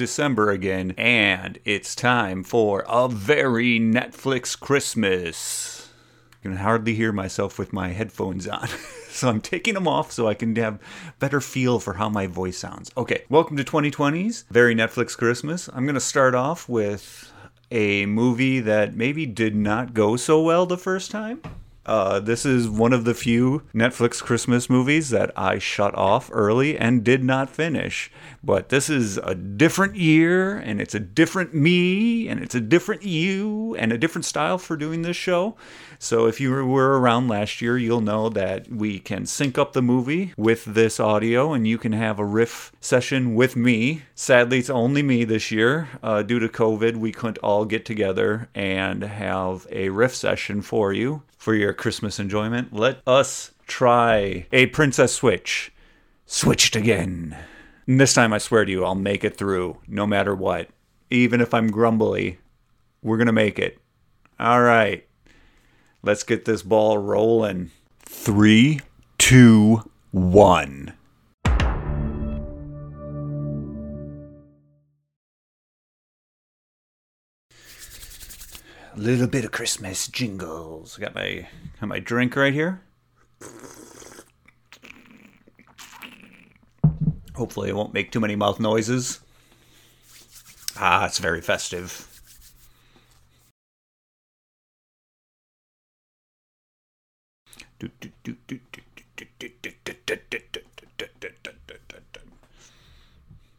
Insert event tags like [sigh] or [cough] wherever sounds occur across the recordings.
December again, and it's time for a very Netflix Christmas. I can hardly hear myself with my headphones on. [laughs] so I'm taking them off so I can have better feel for how my voice sounds. Okay, welcome to 2020's Very Netflix Christmas. I'm going to start off with a movie that maybe did not go so well the first time. Uh, this is one of the few Netflix Christmas movies that I shut off early and did not finish. But this is a different year, and it's a different me, and it's a different you, and a different style for doing this show. So if you were around last year, you'll know that we can sync up the movie with this audio, and you can have a riff session with me. Sadly, it's only me this year. Uh, due to COVID, we couldn't all get together and have a riff session for you for your Christmas enjoyment. Let us try a Princess Switch. Switched again. And this time, I swear to you, I'll make it through no matter what. Even if I'm grumbly, we're going to make it. All right. Let's get this ball rolling. Three, two, one. A little bit of Christmas jingles. Got my got my drink right here. Hopefully, it won't make too many mouth noises. Ah, it's very festive.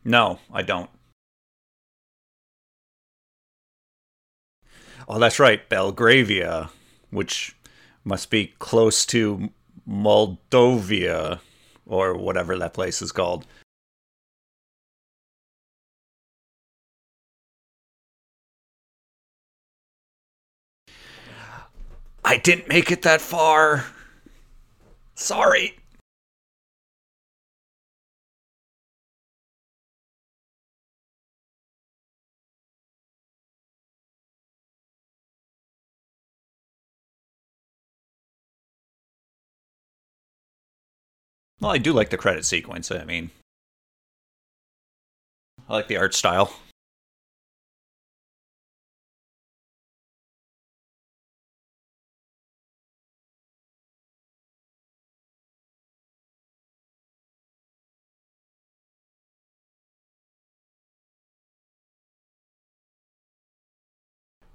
No, I don't. Oh, that's right, Belgravia, which must be close to Moldovia or whatever that place is called. I didn't make it that far. Sorry. Well, I do like the credit sequence. I mean, I like the art style.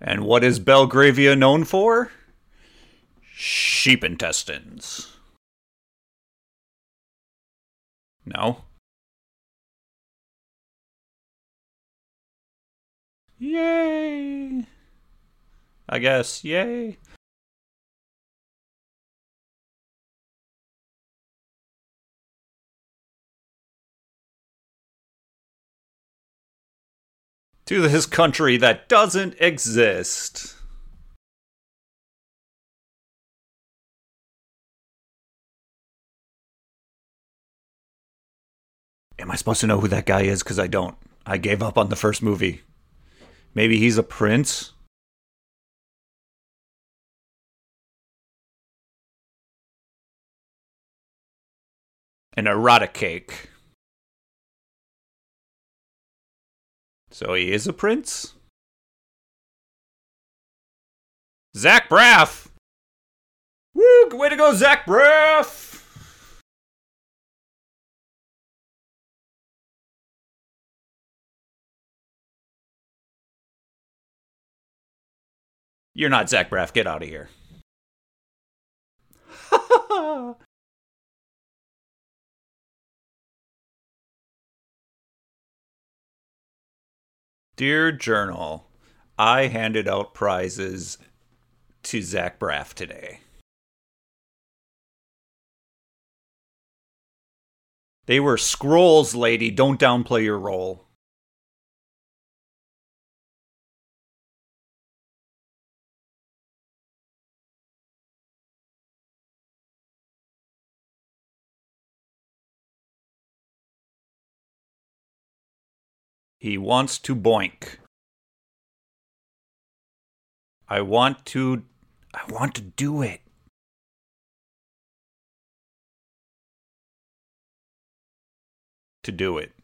And what is Belgravia known for? Sheep intestines. No. Yay! I guess, yay. To this country that doesn't exist. Am I supposed to know who that guy is? Because I don't. I gave up on the first movie. Maybe he's a prince? An erotic cake. So he is a prince? Zach Braff! Woo! Way to go, Zach Braff! You're not Zach Braff. Get out of here. [laughs] Dear Journal, I handed out prizes to Zach Braff today. They were scrolls, lady. Don't downplay your role. He wants to boink. I want to. I want to do it. To do it.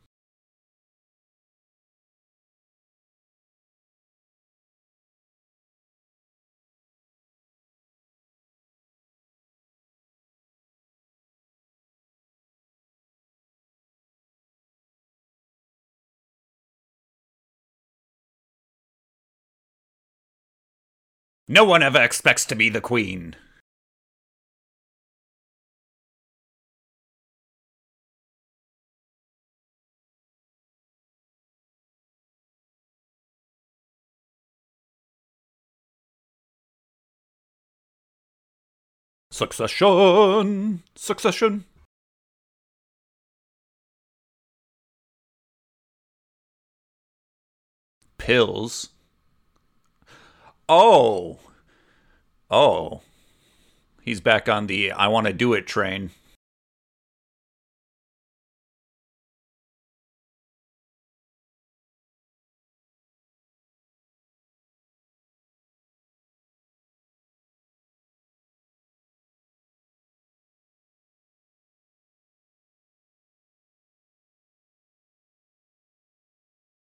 No one ever expects to be the queen. Succession! Succession! Pills. Oh. Oh. He's back on the I want to do it train.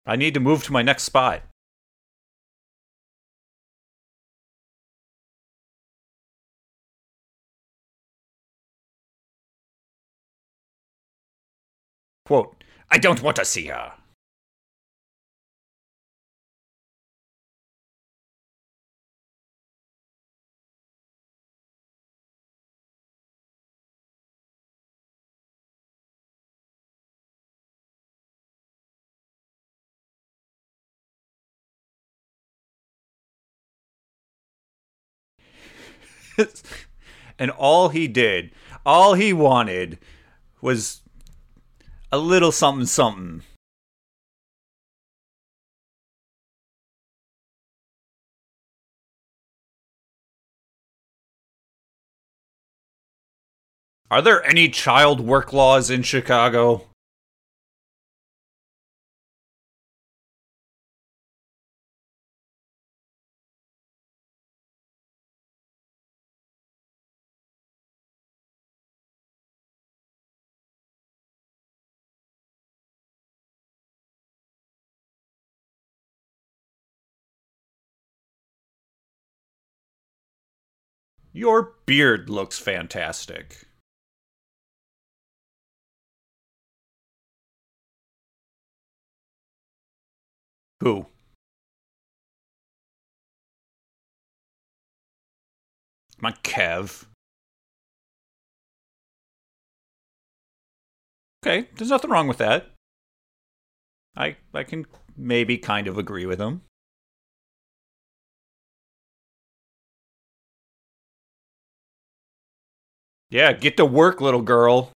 I need to move to my next spot. Quote, I don't want to see her. [laughs] and all he did, all he wanted was a little something something. Are there any child work laws in Chicago? Your beard looks fantastic. Who? My Kev. Okay, there's nothing wrong with that. I I can maybe kind of agree with him. Yeah, get to work, little girl.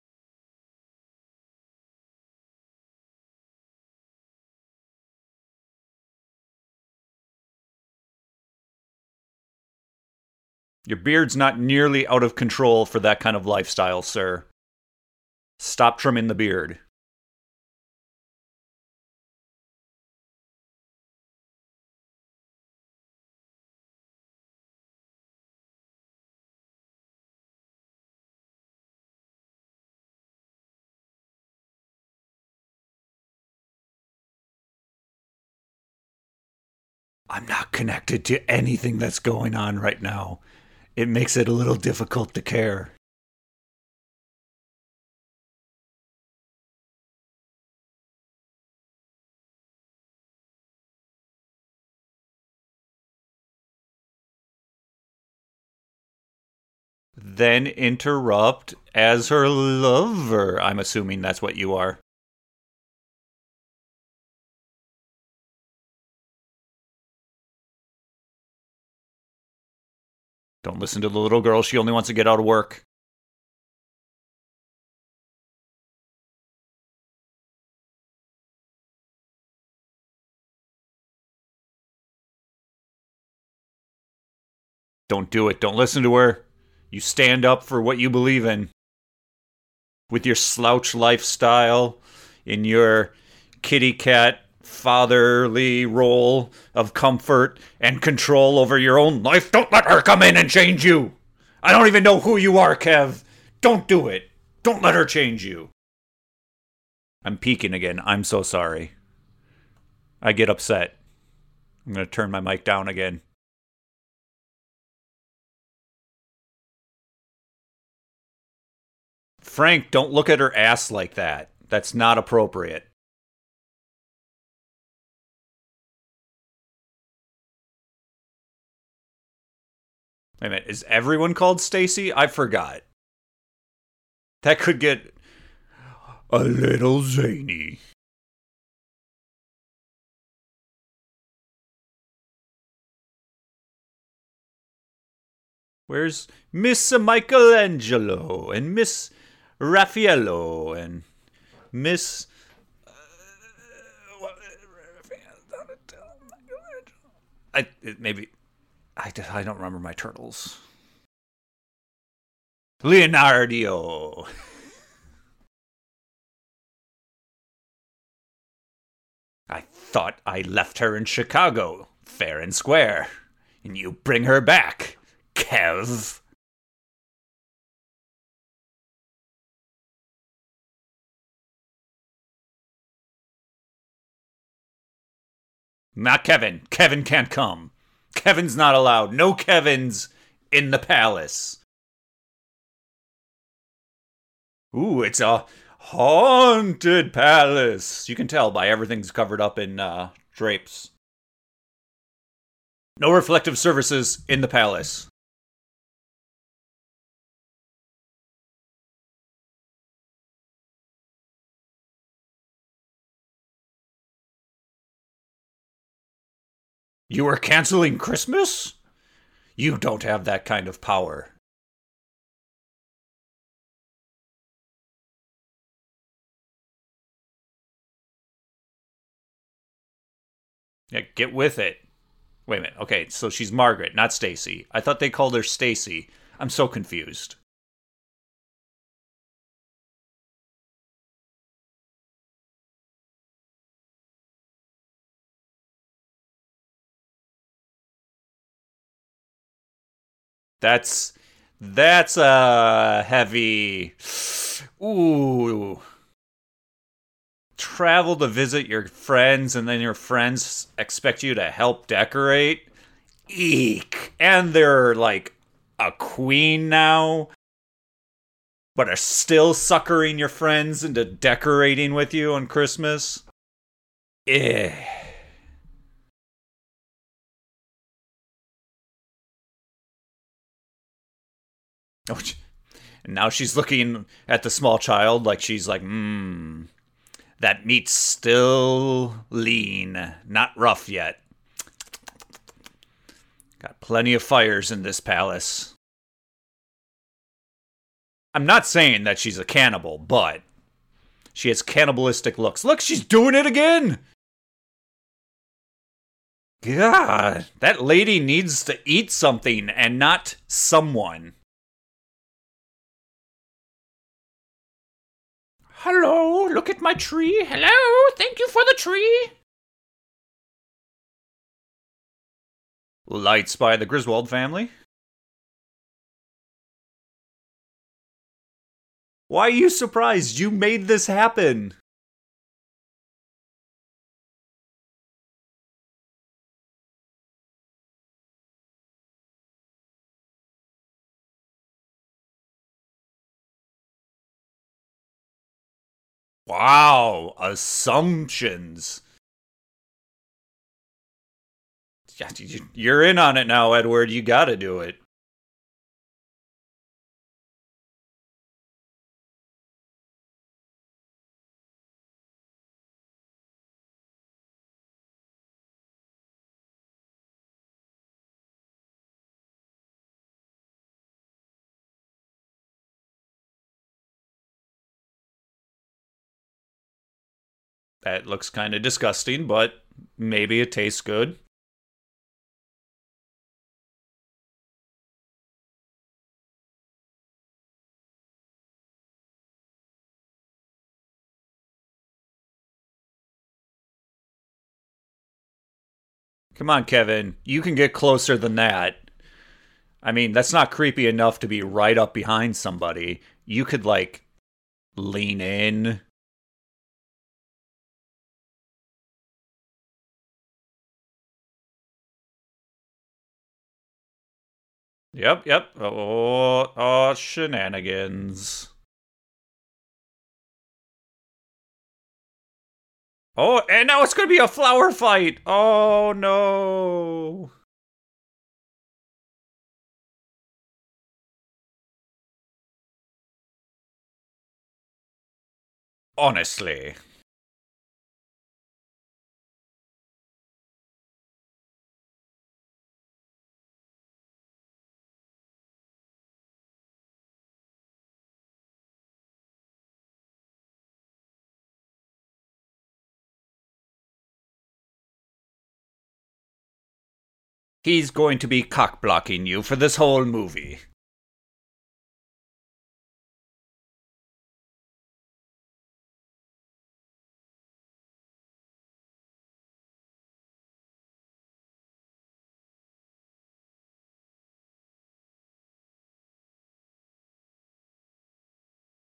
Your beard's not nearly out of control for that kind of lifestyle, sir. Stop trimming the beard. I'm not connected to anything that's going on right now. It makes it a little difficult to care. Then interrupt as her lover. I'm assuming that's what you are. Don't listen to the little girl. She only wants to get out of work. Don't do it. Don't listen to her. You stand up for what you believe in. With your slouch lifestyle, in your kitty cat fatherly role of comfort and control over your own life. Don't let her come in and change you. I don't even know who you are, Kev. Don't do it. Don't let her change you. I'm peeking again. I'm so sorry. I get upset. I'm going to turn my mic down again. Frank, don't look at her ass like that. That's not appropriate. Wait a minute, is everyone called Stacy? I forgot. That could get a little zany. Where's Miss Michelangelo and Miss Raffaello and Miss. Uh, I maybe I, I don't remember my turtles. Leonardo. [laughs] I thought I left her in Chicago, fair and square, and you bring her back, Kev. Not Kevin. Kevin can't come. Kevin's not allowed. No Kevins in the palace. Ooh, it's a haunted palace. You can tell by everything's covered up in uh, drapes. No reflective surfaces in the palace. You are canceling Christmas? You don't have that kind of power. Yeah, get with it. Wait a minute. Okay, so she's Margaret, not Stacy. I thought they called her Stacy. I'm so confused. That's that's a heavy. Ooh. Travel to visit your friends, and then your friends expect you to help decorate. Eek! And they're like a queen now, but are still suckering your friends into decorating with you on Christmas. Eh. [laughs] Oh, and now she's looking at the small child like she's like, mmm, that meat's still lean, not rough yet. Got plenty of fires in this palace. I'm not saying that she's a cannibal, but she has cannibalistic looks. Look, she's doing it again! God, that lady needs to eat something and not someone. Hello, look at my tree. Hello, thank you for the tree. Lights by the Griswold family. Why are you surprised? You made this happen. Wow, assumptions. You're in on it now, Edward. You gotta do it. That looks kind of disgusting, but maybe it tastes good. Come on, Kevin. You can get closer than that. I mean, that's not creepy enough to be right up behind somebody. You could, like, lean in Yep, yep. Oh, oh shenanigans. Oh, and now it's gonna be a flower fight! Oh no! Honestly. He's going to be cock blocking you for this whole movie.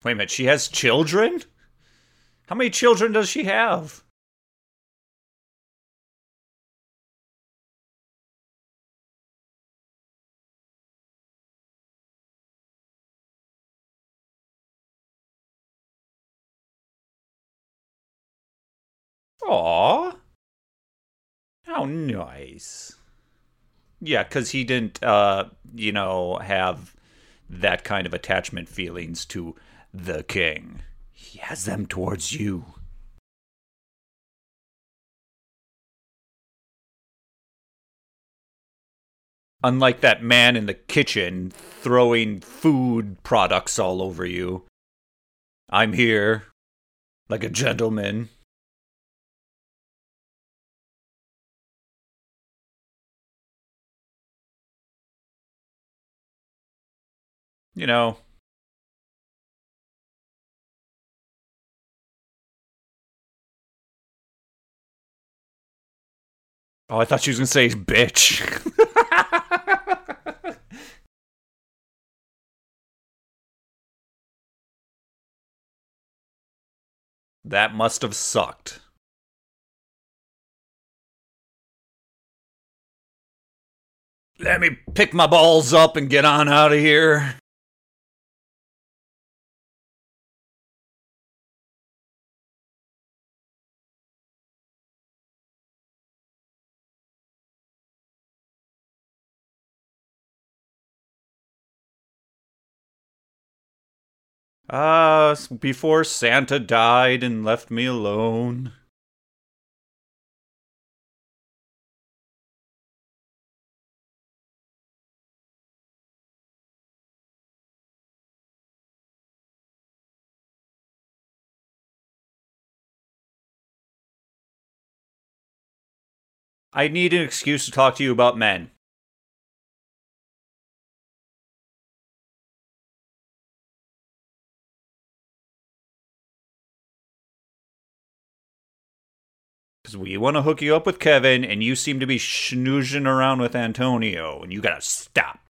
Wait a minute, she has children? How many children does she have? How nice. Yeah, because he didn't, uh, you know, have that kind of attachment feelings to the king. He has them towards you. Unlike that man in the kitchen throwing food products all over you. I'm here, like a gentleman. You know, Oh, I thought she was gonna say bitch. [laughs] that must have sucked. Let me pick my balls up and get on out of here. Ah, uh, before Santa died and left me alone. I need an excuse to talk to you about men. Because we want to hook you up with Kevin, and you seem to be schnoozing around with Antonio, and you gotta stop.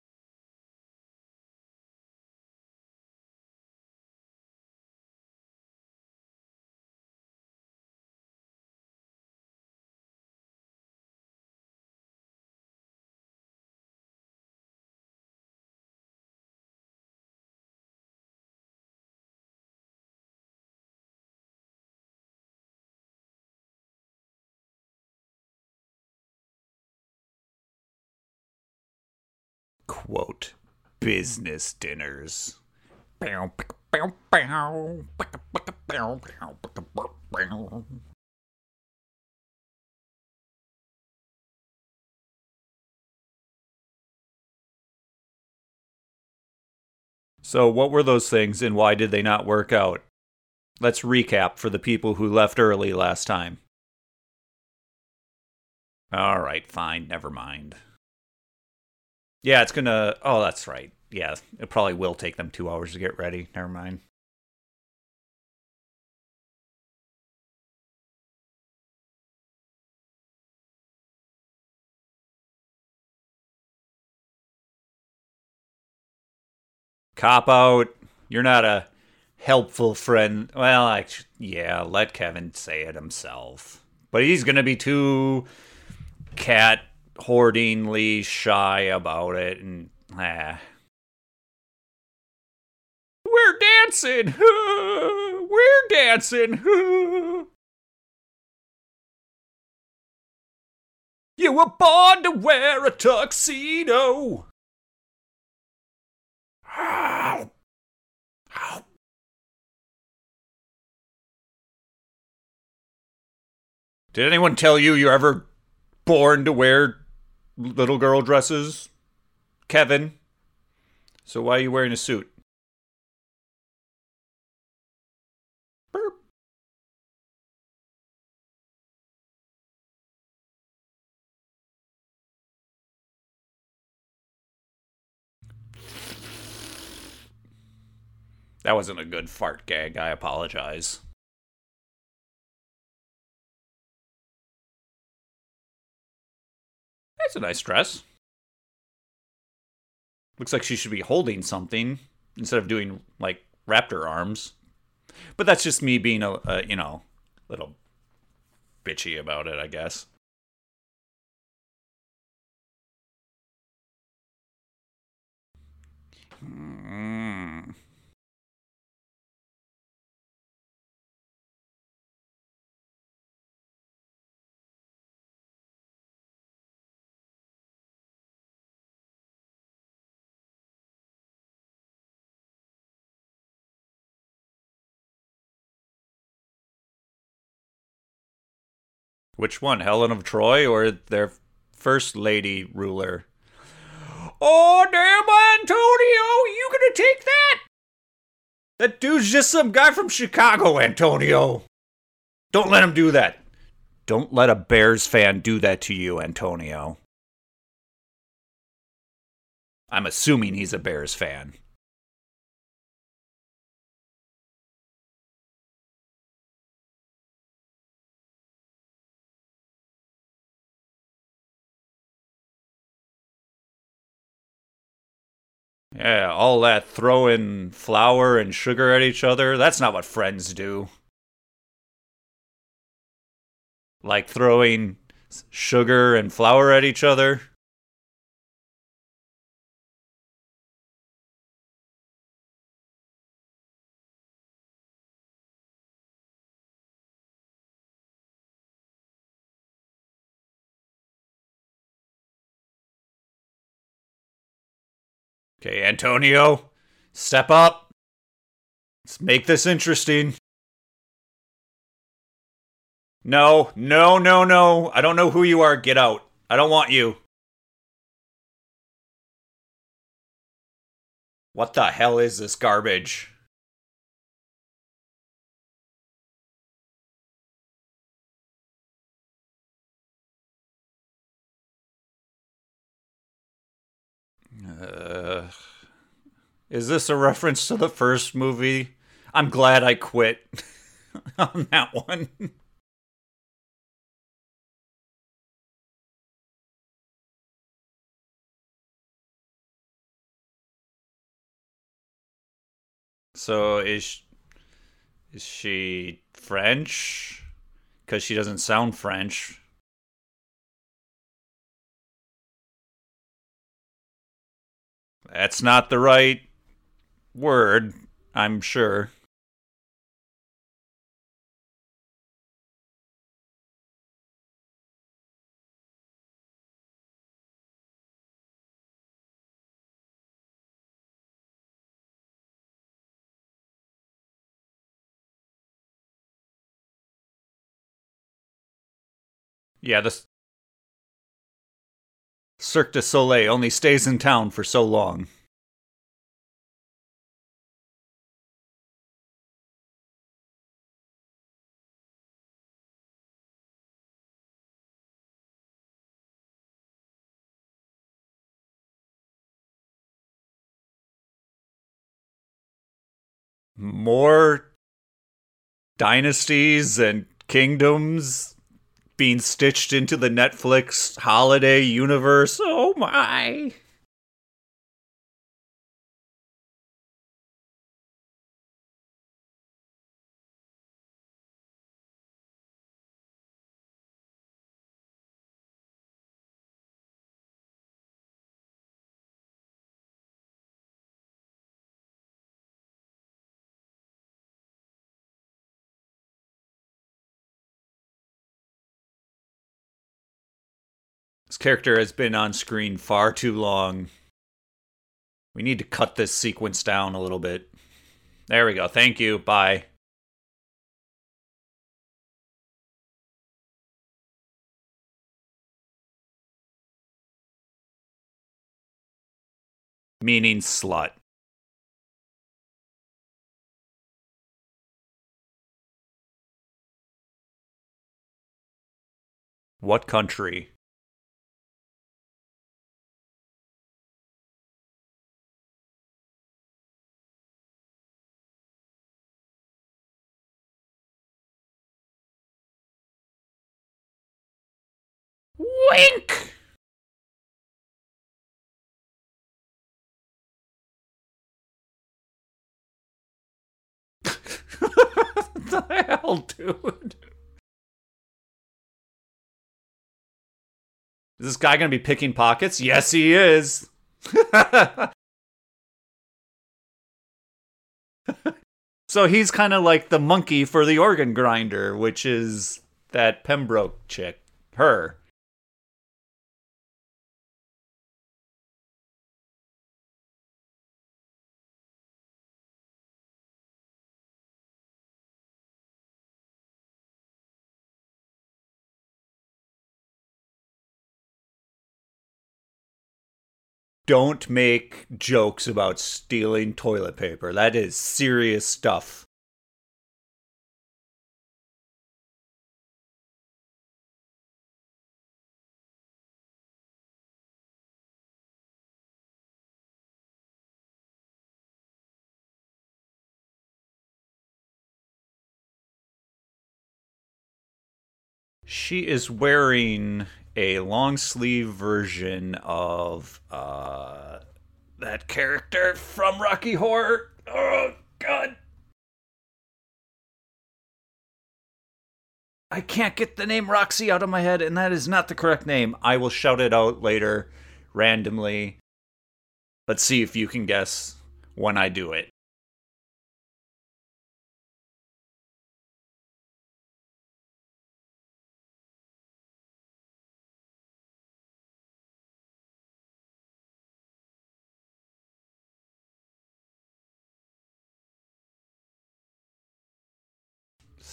Business dinners. So, what were those things and why did they not work out? Let's recap for the people who left early last time. All right, fine, never mind. Yeah, it's gonna. Oh, that's right. Yeah, it probably will take them two hours to get ready. Never mind. Cop out. You're not a helpful friend. Well, I, yeah, let Kevin say it himself. But he's going to be too cat hoardingly shy about it and ah. We're dancing. [laughs] We're dancing. [laughs] You were born to wear a tuxedo. Did anyone tell you you're ever born to wear little girl dresses? Kevin. So why are you wearing a suit? That wasn't a good fart gag. I apologize. That's a nice dress. Looks like she should be holding something instead of doing like raptor arms. But that's just me being a, a you know, little bitchy about it, I guess. Mm. Which one, Helen of Troy or their first lady ruler? Oh, damn, Antonio, you gonna take that? That dude's just some guy from Chicago, Antonio. Don't let him do that. Don't let a Bears fan do that to you, Antonio. I'm assuming he's a Bears fan. Yeah, all that throwing flour and sugar at each other, that's not what friends do. Like throwing sugar and flour at each other. Okay, Antonio, step up. Let's make this interesting. No, no, no, no. I don't know who you are. Get out. I don't want you. What the hell is this garbage? Uh, is this a reference to the first movie? I'm glad I quit [laughs] on that one. so is is she French? Because she doesn't sound French. That's not the right word, I'm sure. Yeah, this Cirque du Soleil only stays in town for so long. More dynasties and kingdoms being stitched into the Netflix holiday universe. Oh my. This character has been on screen far too long. We need to cut this sequence down a little bit. There we go. Thank you. Bye. Meaning slut. What country? Wink! [laughs] what the hell, dude? Is this guy gonna be picking pockets? Yes, he is. [laughs] so he's kind of like the monkey for the organ grinder, which is that Pembroke chick. Her. Don't make jokes about stealing toilet paper. That is serious stuff. She is wearing a long sleeve version of uh, that character from Rocky Horror. Oh, God. I can't get the name Roxy out of my head, and that is not the correct name. I will shout it out later randomly. Let's see if you can guess when I do it.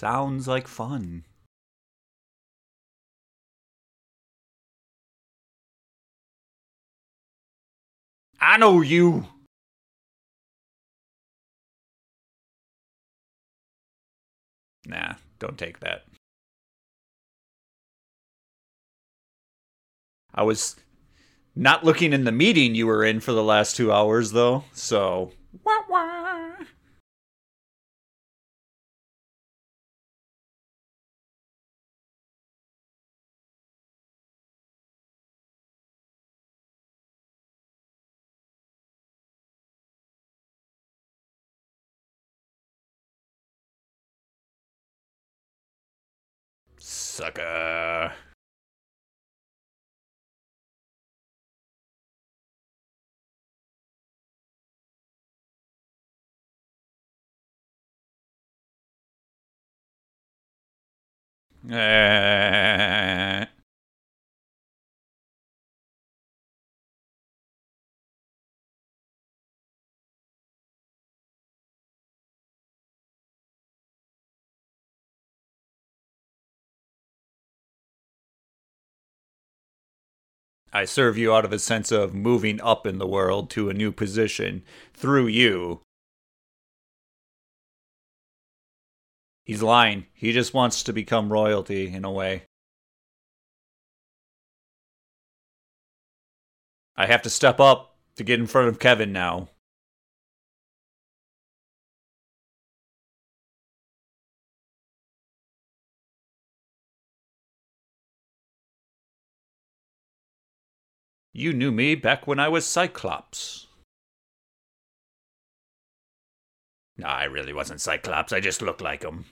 Sounds like fun. I know you. Nah, don't take that. I was not looking in the meeting you were in for the last two hours, though, so. Wah, wah. Sucker. Eh. I serve you out of a sense of moving up in the world to a new position through you. He's lying. He just wants to become royalty in a way. I have to step up to get in front of Kevin now. You knew me back when I was Cyclops. No, I really wasn't Cyclops. I just looked like him.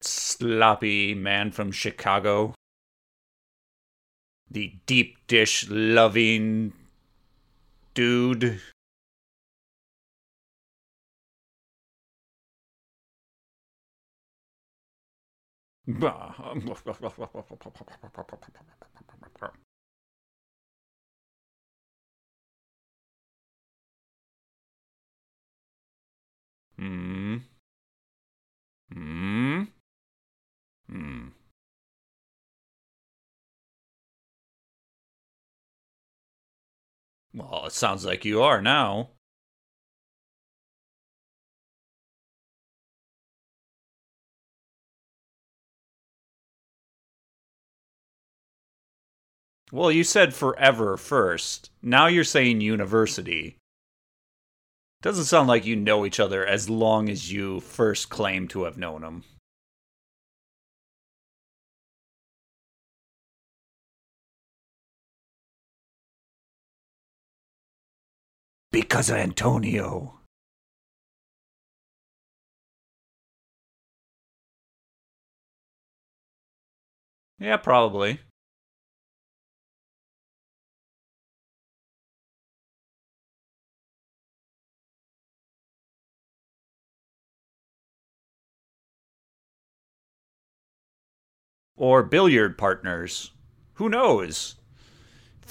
Sloppy man from Chicago the deep dish loving dude. Hmm. Hmm. Hmm. Well, it sounds like you are now. Well, you said forever first. Now you're saying university. Doesn't sound like you know each other as long as you first claim to have known them. Because of Antonio. Yeah, probably. Or billiard partners. Who knows?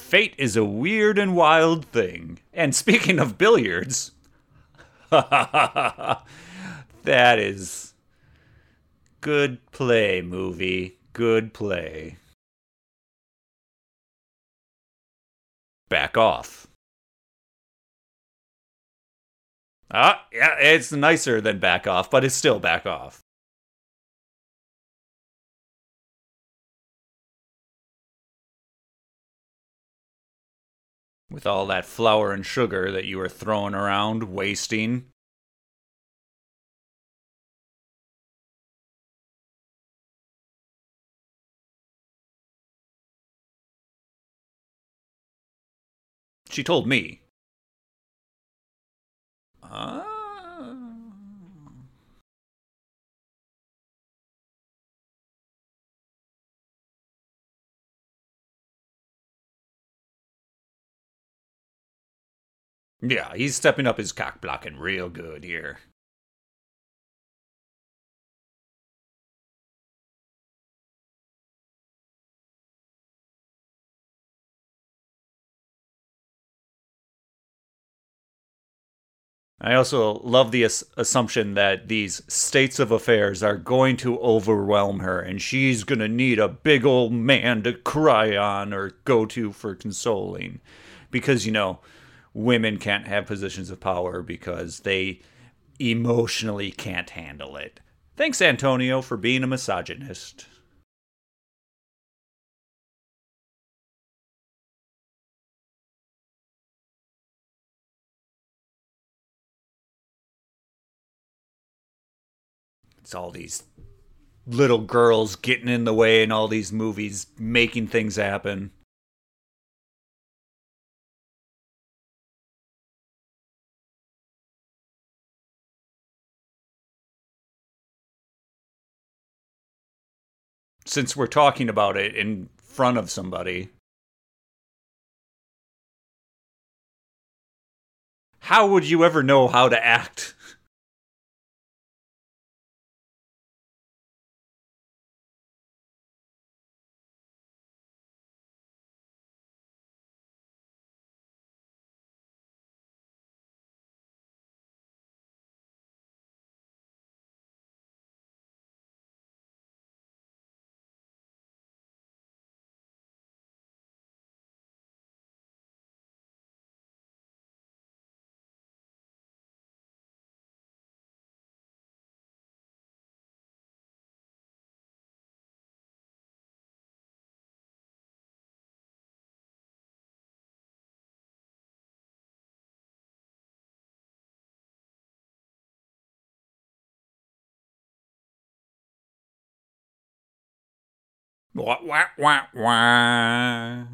Fate is a weird and wild thing. And speaking of billiards, [laughs] that is good play, movie. Good play. Back off. Ah, yeah, it's nicer than back off, but it's still back off. With all that flour and sugar that you were throwing around, wasting. She told me. Yeah, he's stepping up his cock blocking real good here. I also love the as- assumption that these states of affairs are going to overwhelm her and she's going to need a big old man to cry on or go to for consoling. Because, you know, women can't have positions of power because they emotionally can't handle it. Thanks, Antonio, for being a misogynist. It's all these little girls getting in the way in all these movies, making things happen. Since we're talking about it in front of somebody. How would you ever know how to act? Wah, wah, wah, wah.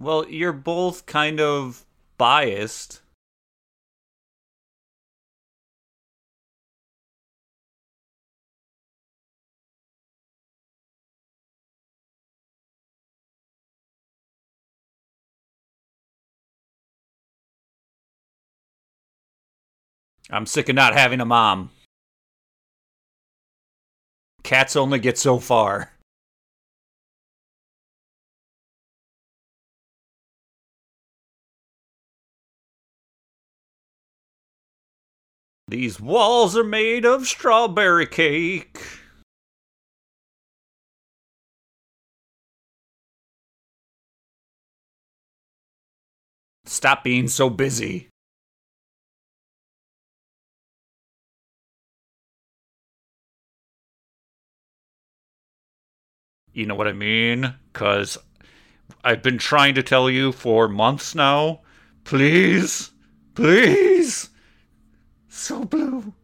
Well, you're both kind of biased. I'm sick of not having a mom. Cats only get so far. These walls are made of strawberry cake. Stop being so busy. You know what I mean? Because I've been trying to tell you for months now. Please, please. So blue.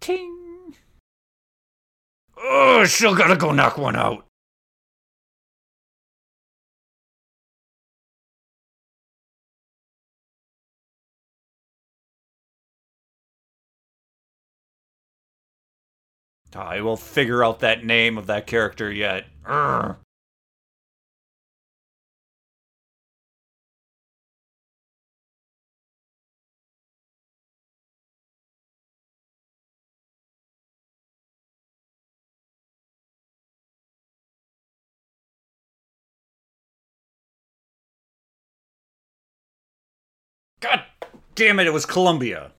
Ting. Oh, still gotta go knock one out. I will figure out that name of that character yet. Urgh. God damn it, it was Columbia.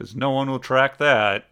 Because no one will track that.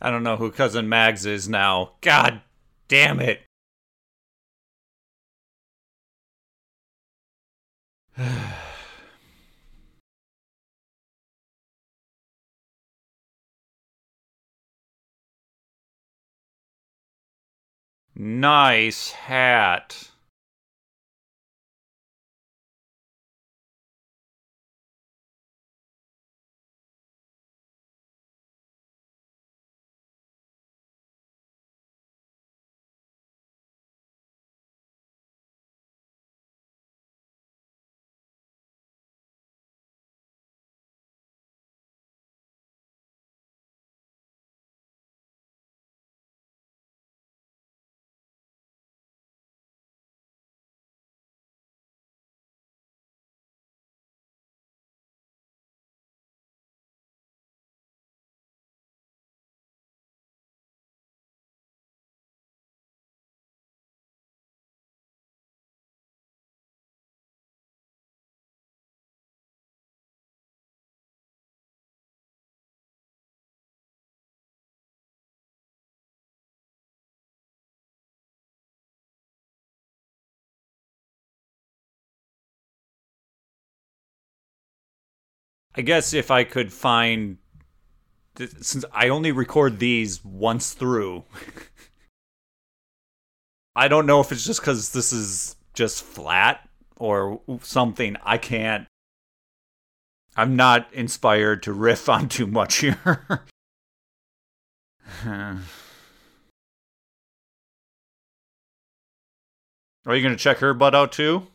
I don't know who Cousin Mags is now. God damn it. [sighs] nice hat. I guess if I could find since I only record these once through. [laughs] I don't know if it's just cuz this is just flat or something. I can't I'm not inspired to riff on [laughs] too much here. [laughs] Are you going to check her butt out too?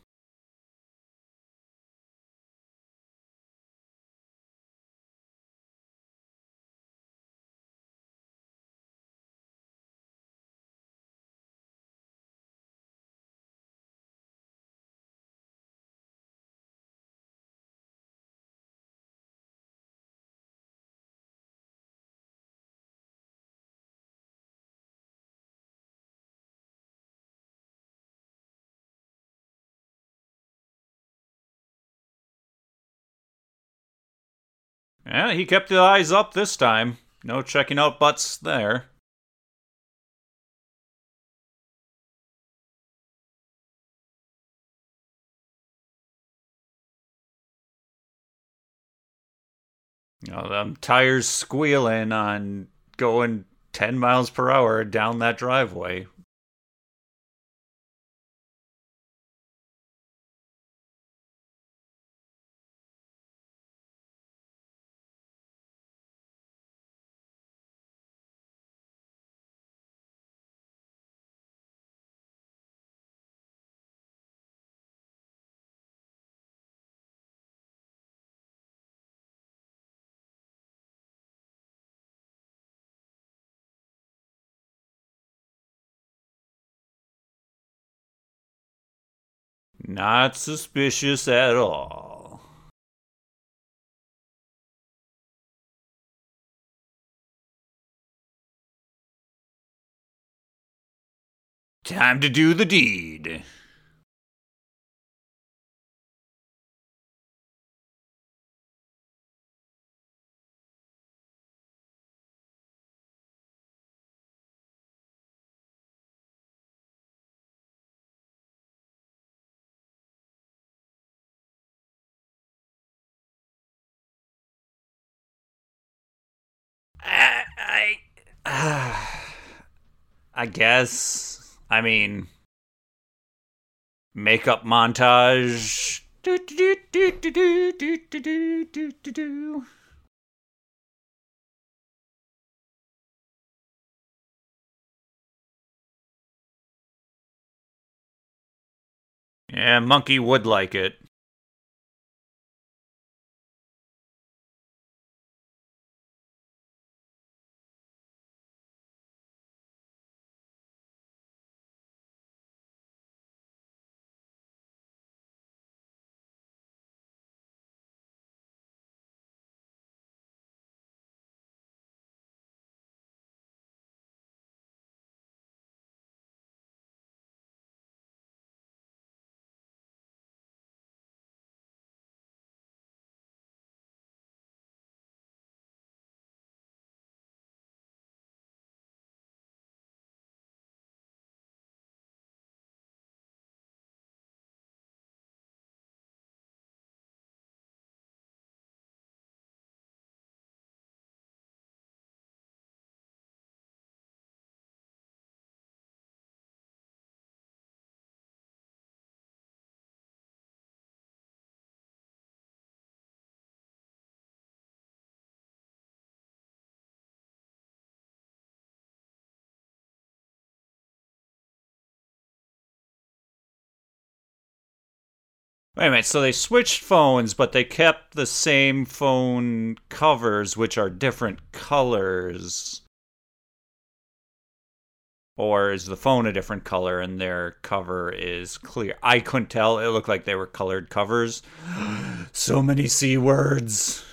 Yeah, he kept the eyes up this time. No checking out butts there. You know, them tires squealing on going 10 miles per hour down that driveway. Not suspicious at all. Time to do the deed. I guess. I mean, makeup montage. Yeah, Monkey would like it. Wait a minute, so they switched phones, but they kept the same phone covers, which are different colors. Or is the phone a different color and their cover is clear? I couldn't tell. It looked like they were colored covers. [gasps] so many C words.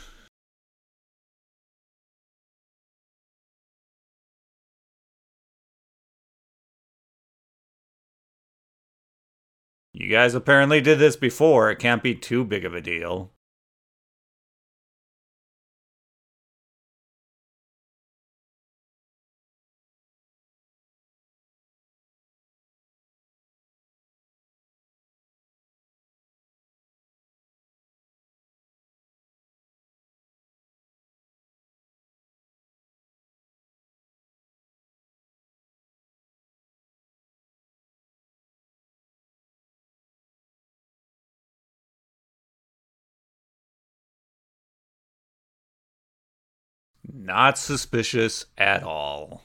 You guys apparently did this before. It can't be too big of a deal. Not suspicious at all.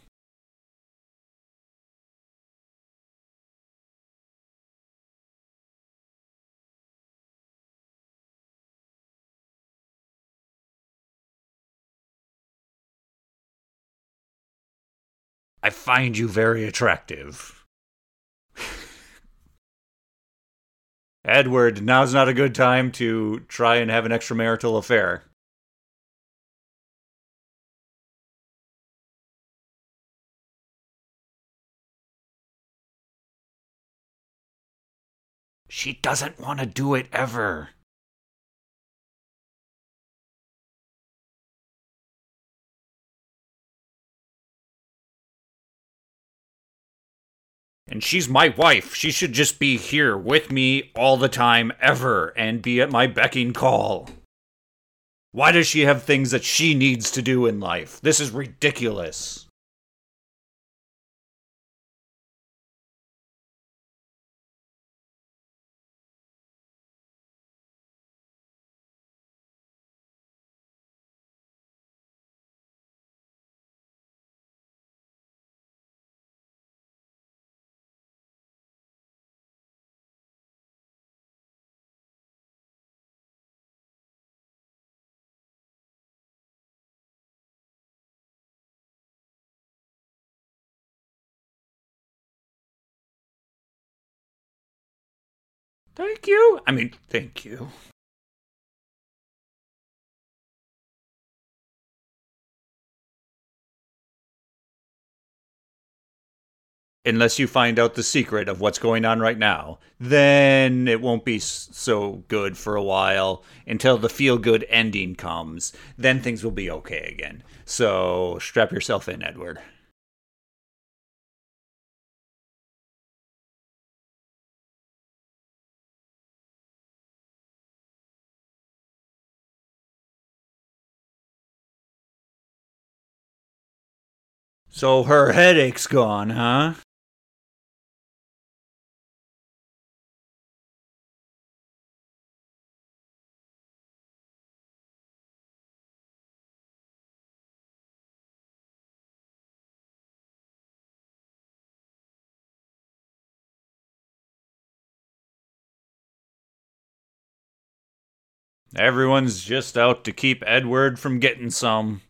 I find you very attractive. [laughs] Edward, now's not a good time to try and have an extramarital affair. She doesn't want to do it ever. And she's my wife. She should just be here with me all the time, ever, and be at my becking call. Why does she have things that she needs to do in life? This is ridiculous. Thank you. I mean, thank you. Unless you find out the secret of what's going on right now, then it won't be so good for a while until the feel good ending comes. Then things will be okay again. So strap yourself in, Edward. So her headache's gone, huh? Everyone's just out to keep Edward from getting some.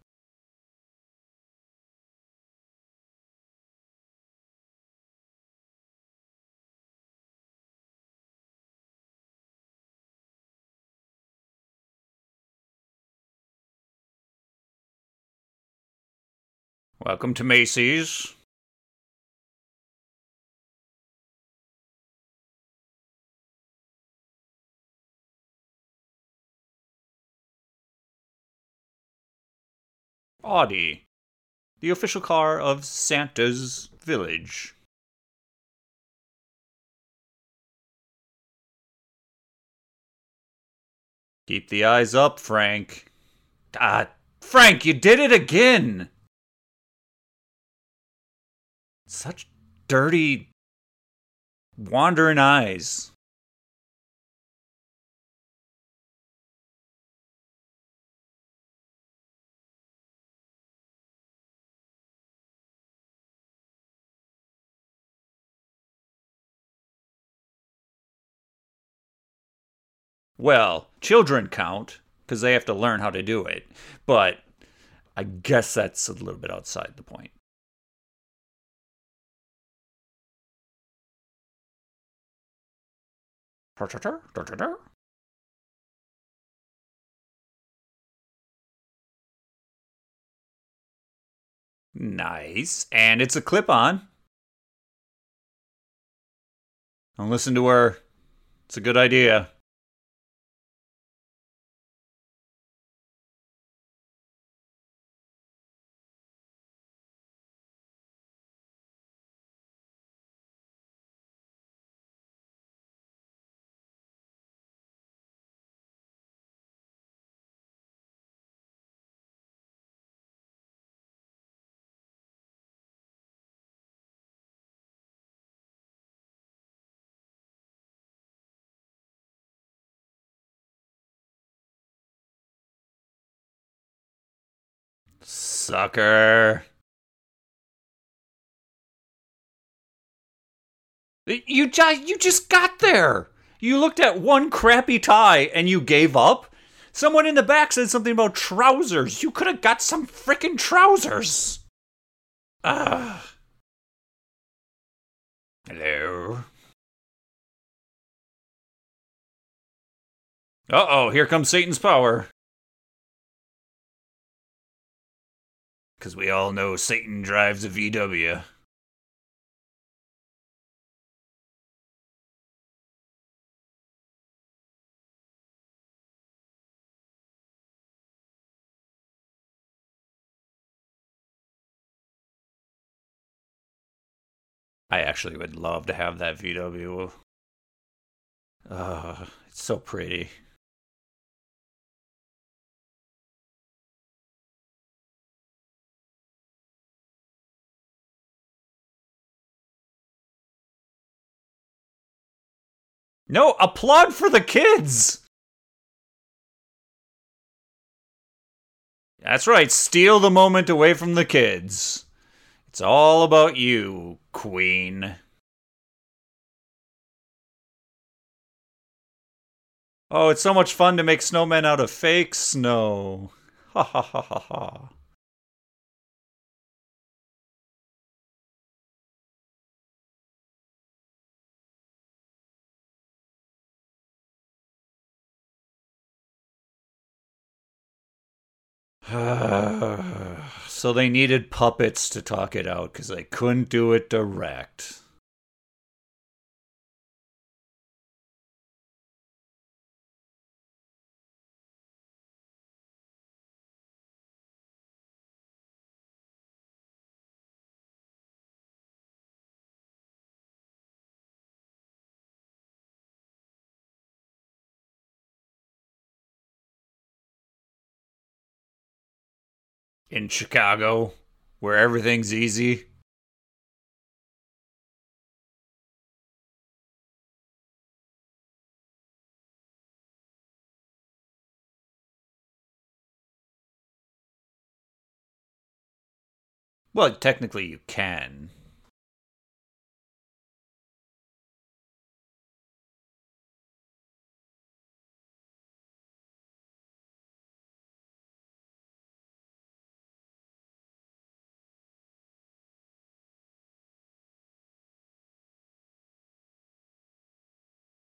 Welcome to Macy's. Audi, the official car of Santa's village. Keep the eyes up, Frank. Ah, Frank, you did it again! Such dirty, wandering eyes. Well, children count because they have to learn how to do it, but I guess that's a little bit outside the point. Nice. And it's a clip on. Don't listen to her. It's a good idea. Sucker. You just you just got there. You looked at one crappy tie and you gave up. Someone in the back said something about trousers. You could have got some frickin' trousers. Ah. Hello. Uh oh, here comes Satan's power. Because we all know Satan drives a VW. I actually would love to have that VW. Uh, it's so pretty. No, applaud for the kids! That's right, steal the moment away from the kids. It's all about you, Queen. Oh, it's so much fun to make snowmen out of fake snow. Ha ha ha ha ha. [sighs] so they needed puppets to talk it out because they couldn't do it direct. In Chicago where everything's easy. Well, technically you can.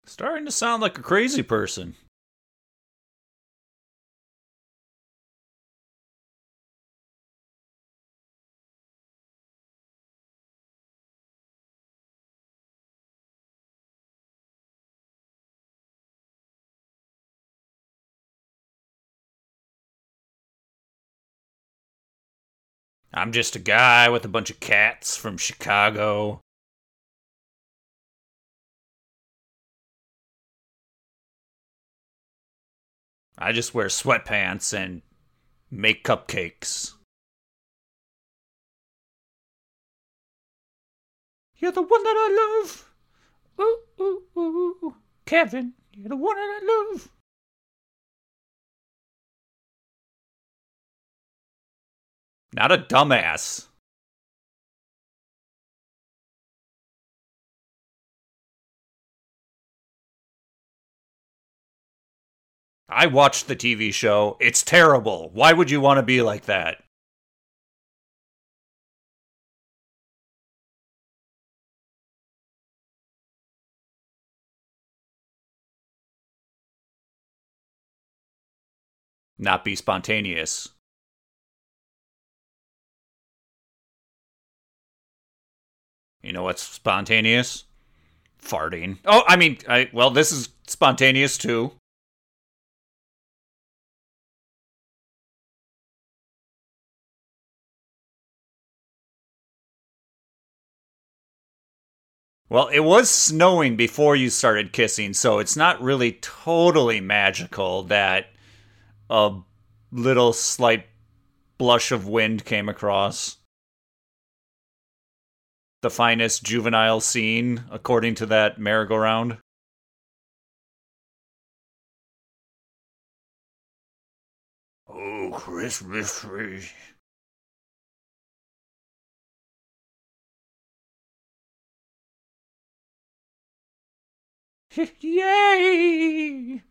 Starting to sound like a crazy person. I'm just a guy with a bunch of cats from Chicago. I just wear sweatpants and make cupcakes. You're the one that I love. Ooh, ooh, ooh. Kevin, you're the one that I love. Not a dumbass. I watched the TV show. It's terrible. Why would you want to be like that? Not be spontaneous. You know what's spontaneous? Farting. Oh, I mean, I well, this is spontaneous too. Well, it was snowing before you started kissing, so it's not really totally magical that a little slight blush of wind came across. The finest juvenile scene, according to that merry-go-round. Oh, Christmas tree. Yay!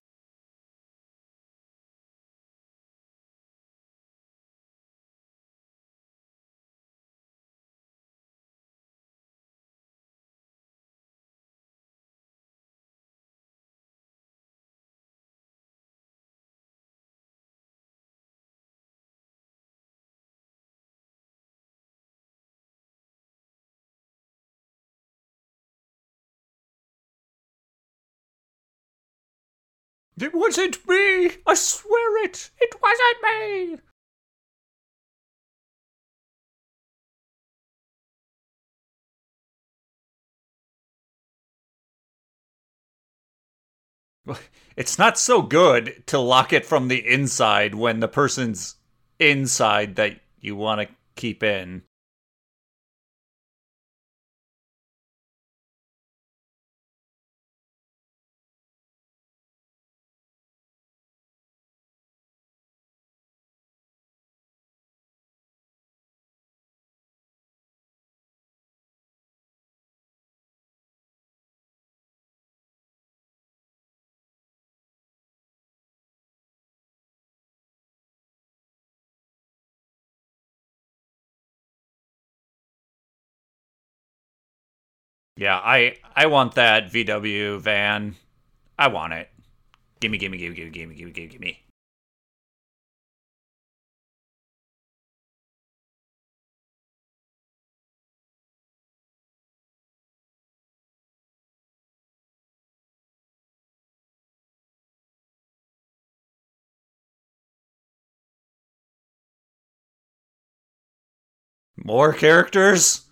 It wasn't me! I swear it! It wasn't me! [laughs] It's not so good to lock it from the inside when the person's inside that you want to keep in. Yeah, I I want that VW van. I want it. Gimme, gimme, gimme, gimme, gimme, gimme, gimme, gimme. More characters?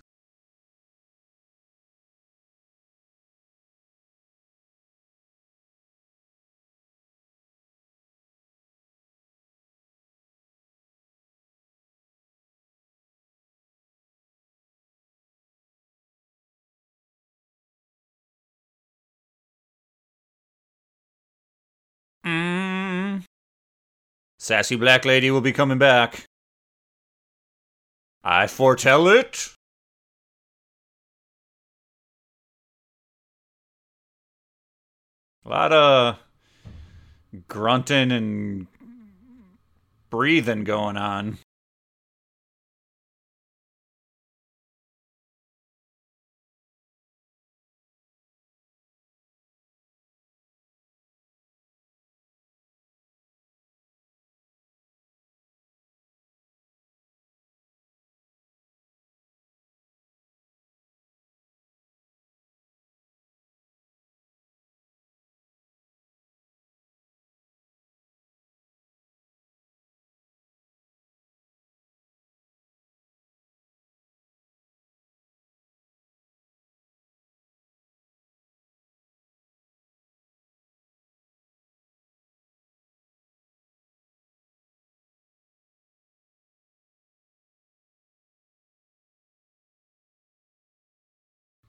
Sassy Black Lady will be coming back. I foretell it. A lot of grunting and breathing going on.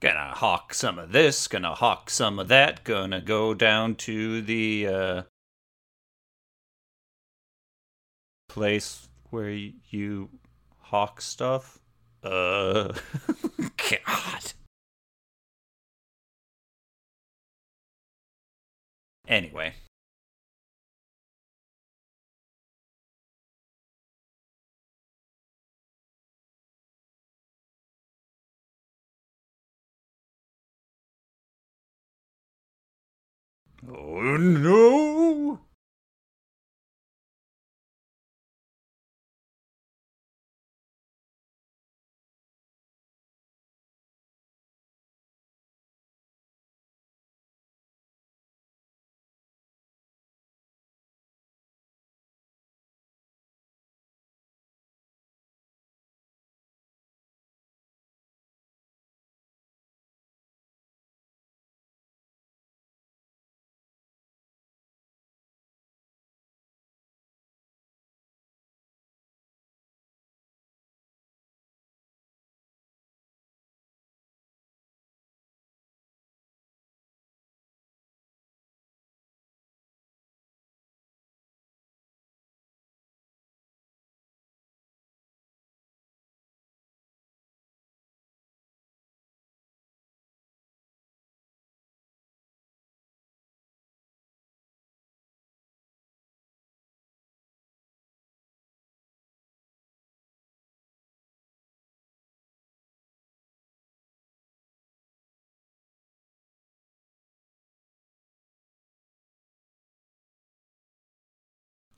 Gonna hawk some of this, gonna hawk some of that, gonna go down to the uh, place where you hawk stuff. Uh, [laughs] God. Anyway. Oh no!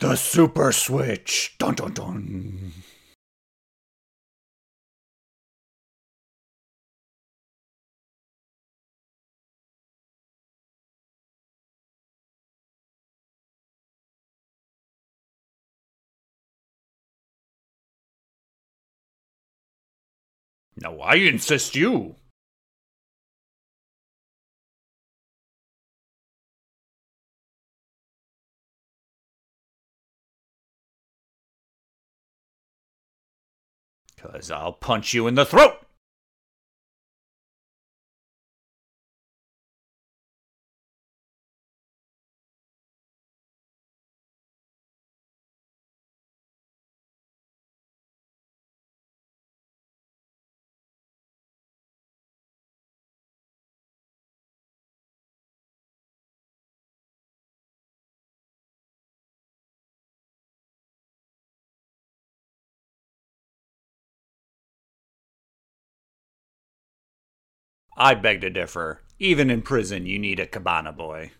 The Super Switch. Dun dun dun. No, I insist you. Cause I'll punch you in the throat! I beg to differ. Even in prison, you need a cabana boy.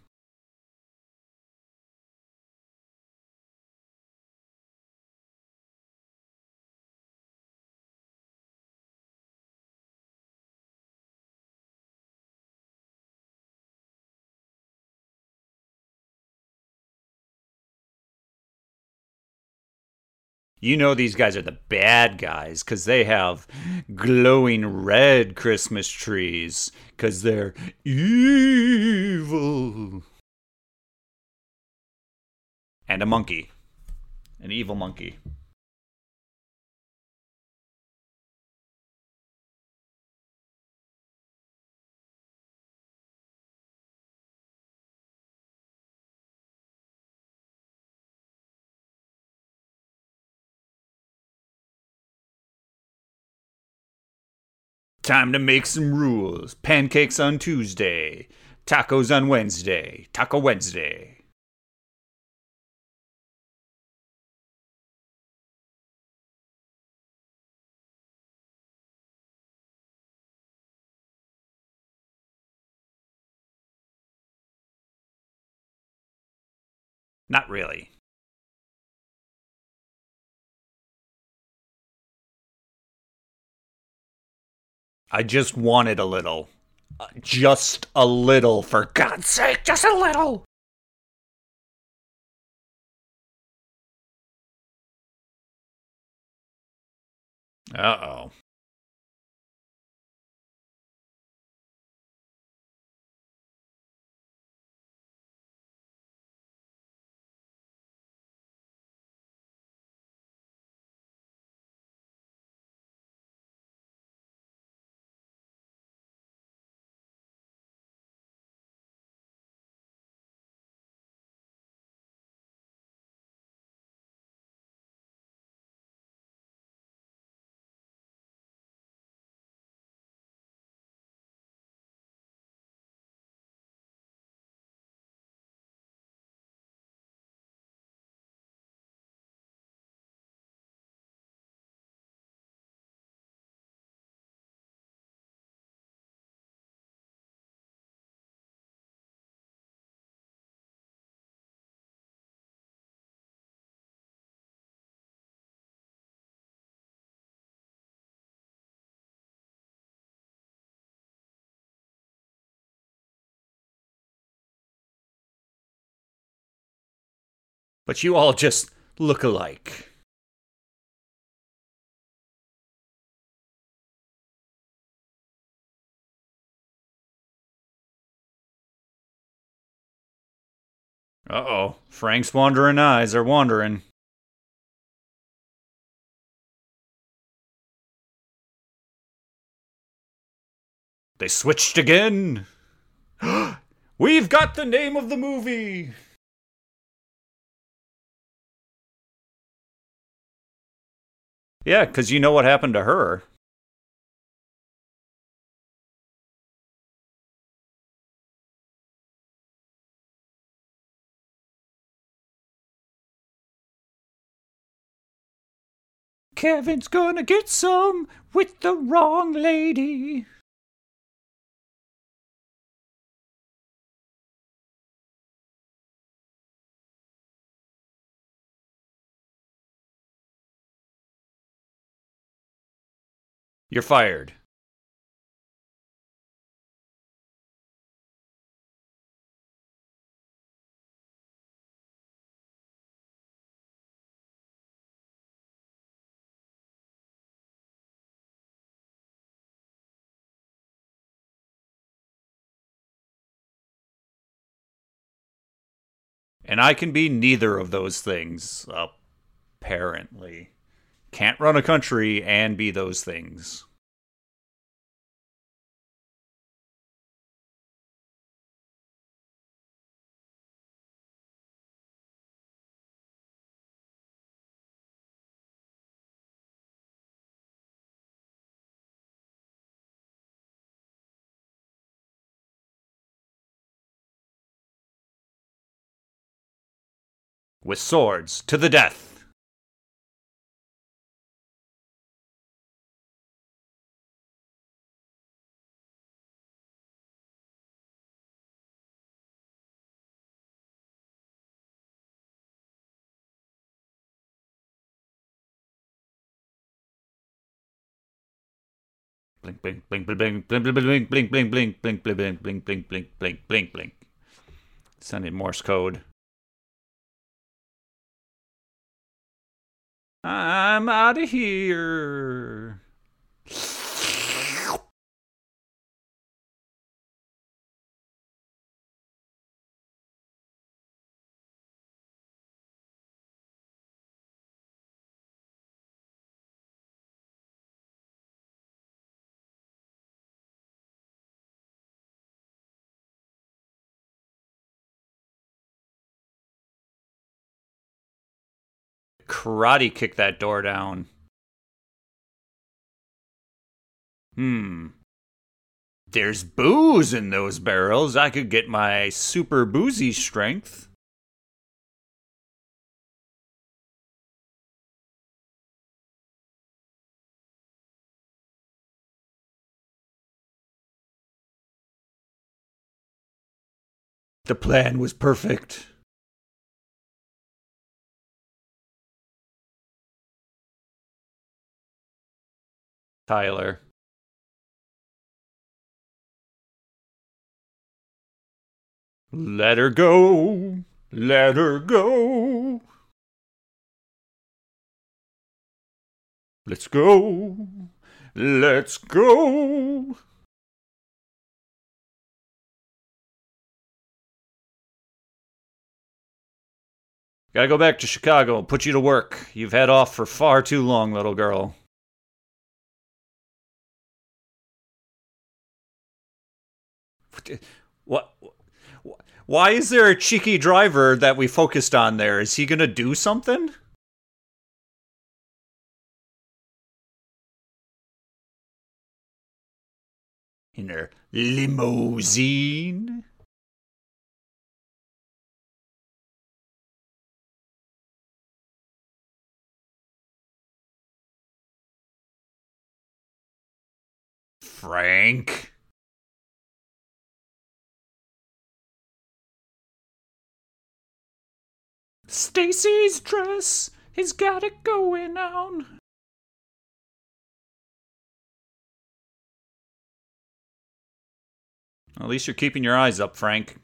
You know these guys are the bad guys because they have glowing red Christmas trees because they're evil. And a monkey. An evil monkey. Time to make some rules. Pancakes on Tuesday, tacos on Wednesday, Taco Wednesday. Not really. I just wanted a little. Uh, just a little, for God's sake, just a little. Uh oh. But you all just look alike. Uh oh, Frank's wandering eyes are wandering. They switched again. [gasps] We've got the name of the movie. Yeah, because you know what happened to her. Kevin's gonna get some with the wrong lady. You're fired. And I can be neither of those things, apparently. Can't run a country and be those things. With swords to the death. Blink, blink, blink, blink, blink, blink, blink, blink, blink, blink, blink, blink, blink, blink, blink, blink, blink, blink, blink, blink. Sending Morse code. I'm out of here. Karate kick that door down. Hmm. There's booze in those barrels. I could get my super boozy strength. The plan was perfect. Tyler. Let her go. Let her go. Let's go. Let's go. Gotta go back to Chicago and put you to work. You've had off for far too long, little girl. What? Why is there a cheeky driver that we focused on there? Is he gonna do something? In her limousine? Frank? Stacy's dress has got it going on. At least you're keeping your eyes up, Frank.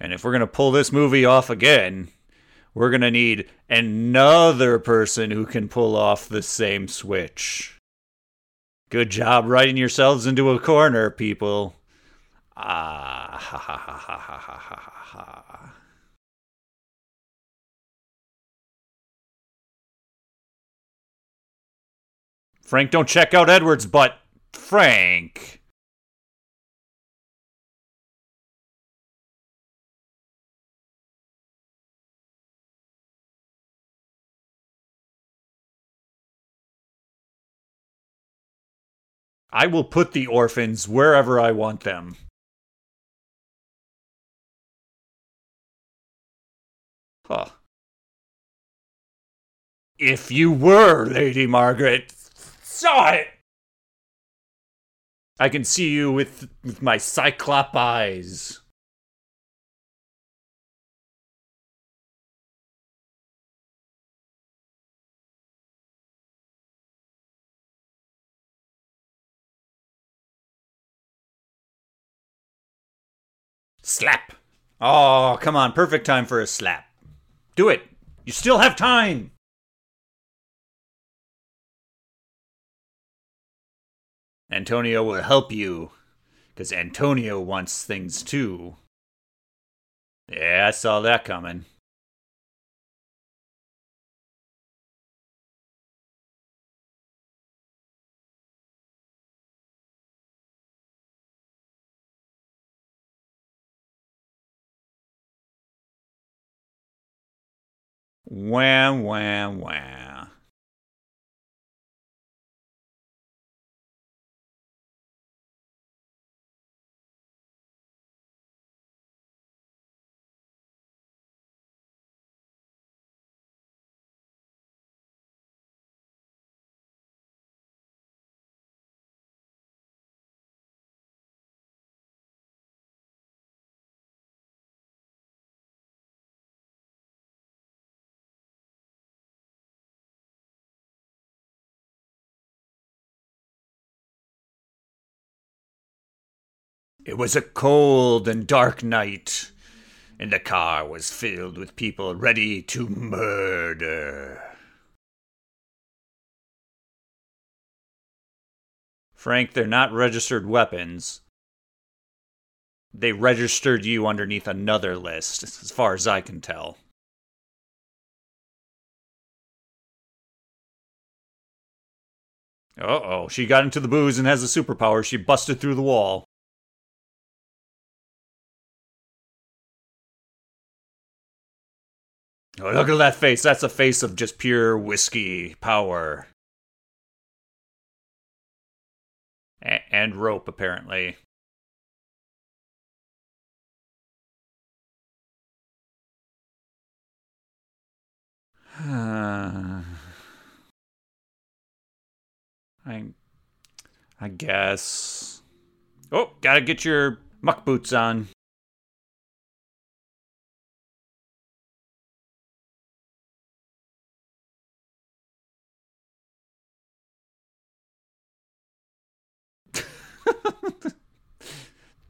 And if we're going to pull this movie off again, we're going to need another person who can pull off the same switch. Good job writing yourselves into a corner, people. Ah, ha ha ha ha ha ha ha. Frank, don't check out Edward's butt. Frank. I will put the orphans wherever I want them. Huh. If you were, Lady Margaret, saw it. I can see you with, with my cyclop eyes. Slap. Oh, come on. Perfect time for a slap. Do it. You still have time. Antonio will help you. Because Antonio wants things too. Yeah, I saw that coming. Wah, wah, wah. It was a cold and dark night, and the car was filled with people ready to murder. Frank, they're not registered weapons. They registered you underneath another list, as far as I can tell. Uh oh, she got into the booze and has a superpower. She busted through the wall. Oh, look at that face. That's a face of just pure whiskey power. A- and rope, apparently. [sighs] I, I guess. Oh, gotta get your muck boots on.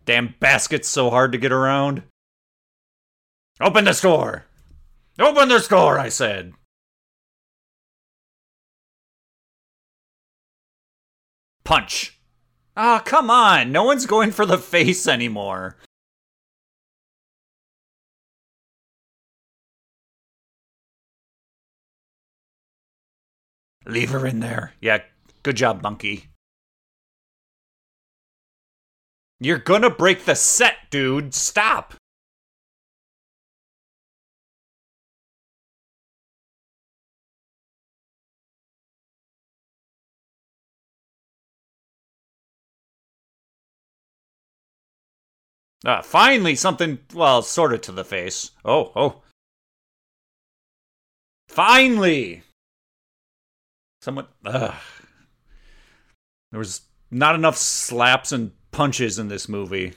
Damn basket's so hard to get around. Open the store! Open the store, I said. Punch. Ah, oh, come on. No one's going for the face anymore. Leave her in there. Yeah, good job, monkey. You're gonna break the set, dude. Stop. Ah, finally something, well, sort of to the face. Oh, oh. Finally! Someone, ugh. There was not enough slaps and punches in this movie.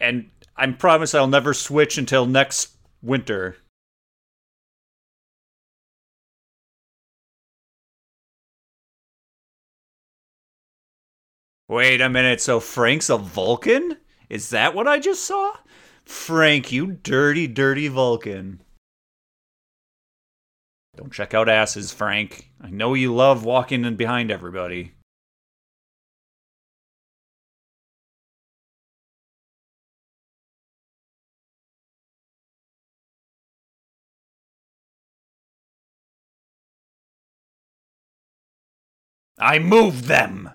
And I promise I'll never switch until next winter. Wait a minute, so Frank's a Vulcan? Is that what I just saw? Frank, you dirty, dirty Vulcan. Don't check out asses, Frank. I know you love walking in behind everybody. I moved them!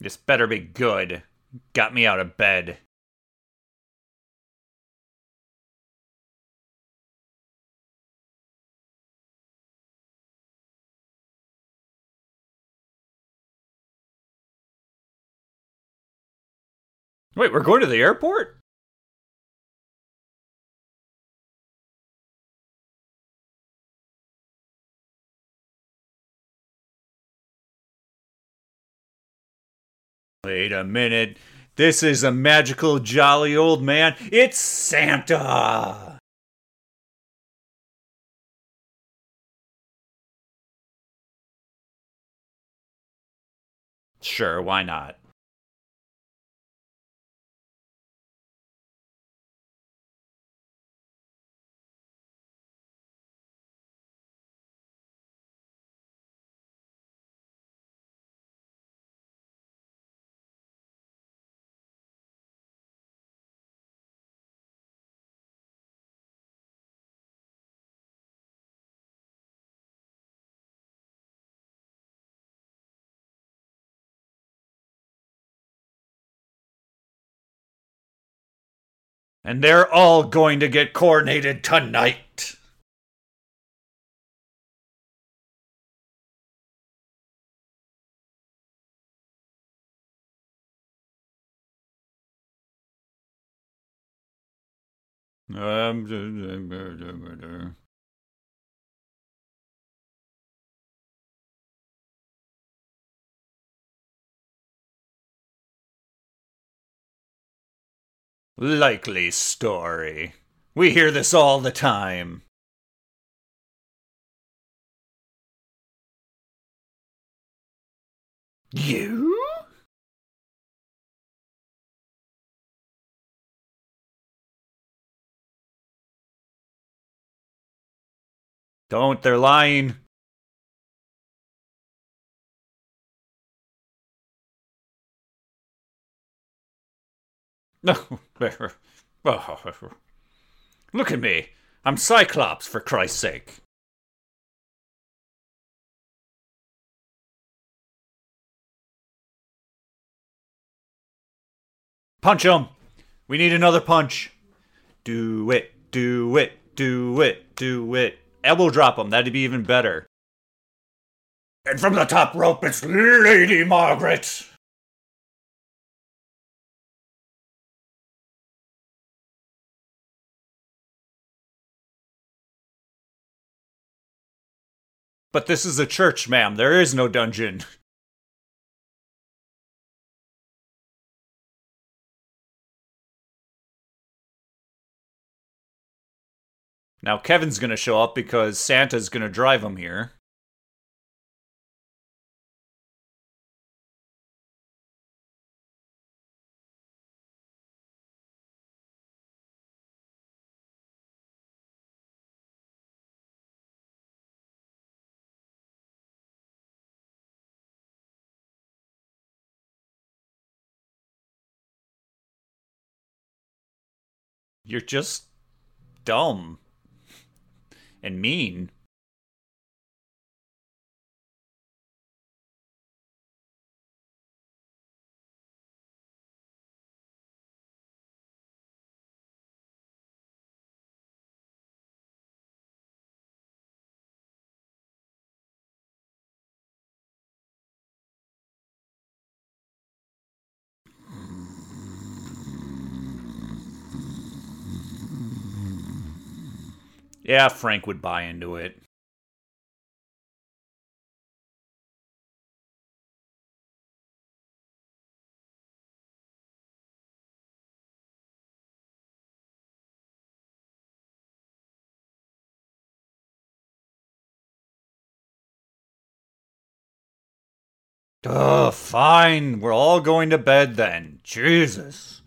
This better be good. Got me out of bed. Wait, we're going to the airport? Wait a minute. This is a magical, jolly old man. It's Santa! Sure, why not? And they're all going to get coronated tonight. Um, [laughs] Likely story. We hear this all the time. You? Don't, they're lying. No. [laughs] Look at me. I'm Cyclops, for Christ's sake. Punch him! We need another punch. Do it, do it, do it, do it. Elbow drop him, that'd be even better. And from the top rope, it's Lady Margaret! But this is a church, ma'am. There is no dungeon. [laughs] Now Kevin's gonna show up because Santa's gonna drive him here. You're just dumb and mean. Yeah, Frank would buy into it. Ugh, fine. We're all going to bed then. Jesus.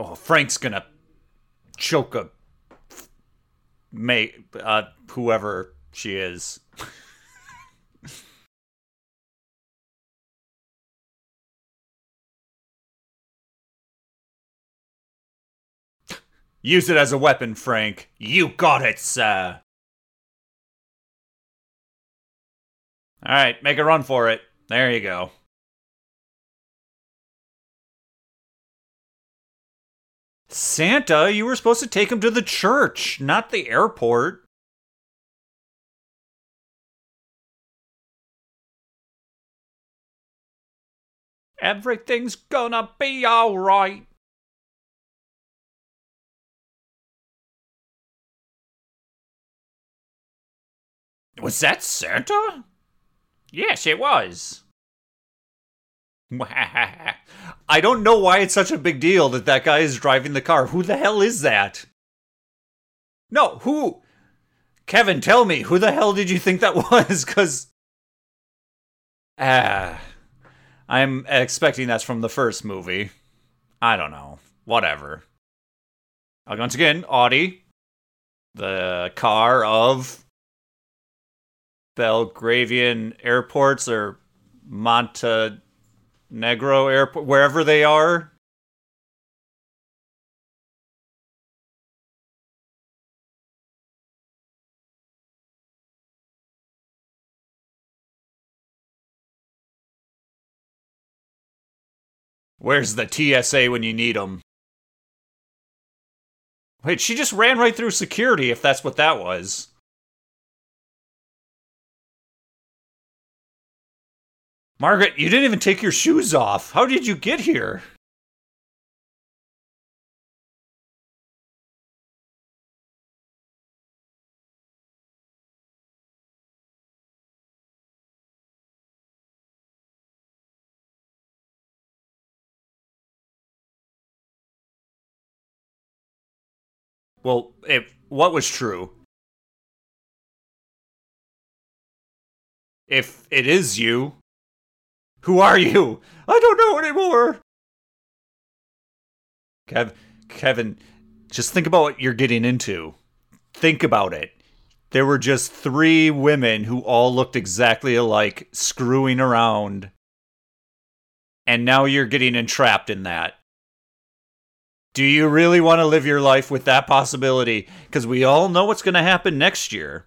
Oh, Frank's gonna choke a mate, uh, whoever she is. Use it as a weapon, Frank. You got it, sir. All right, make a run for it. There you go. Santa, you were supposed to take him to the church, not the airport. Everything's gonna be alright. Was that Santa? Yes, it was. [laughs] I don't know why it's such a big deal that that guy is driving the car. Who the hell is that? No, who? Kevin, tell me, who the hell did you think that [laughs] was? Because. Ah. I'm expecting that's from the first movie. I don't know. Whatever. Once again, Audi. The car of Belgravian airports or Montenegro airport, wherever they are. Where's the TSA when you need them? Wait, she just ran right through security if that's what that was. Margaret, you didn't even take your shoes off. How did you get here? Well, if what was true? If it is you, who are you? I don't know anymore. Kev, Kevin, just think about what you're getting into. Think about it. There were just three women who all looked exactly alike, screwing around. And now you're getting entrapped in that. Do you really want to live your life with that possibility? Because we all know what's going to happen next year.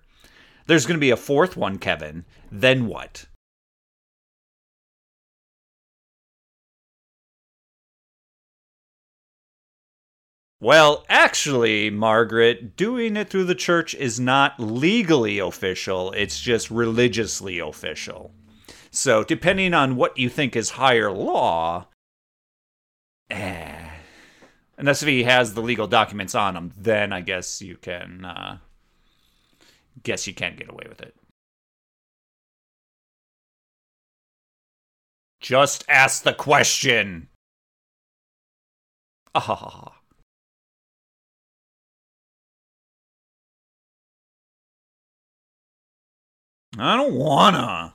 There's going to be a fourth one, Kevin. Then what? Well, actually, Margaret, doing it through the church is not legally official, it's just religiously official. So, depending on what you think is higher law, eh, unless if he has the legal documents on him, then I guess you can, uh, guess you can't get away with it. Just ask the question. Ah. I don't wanna.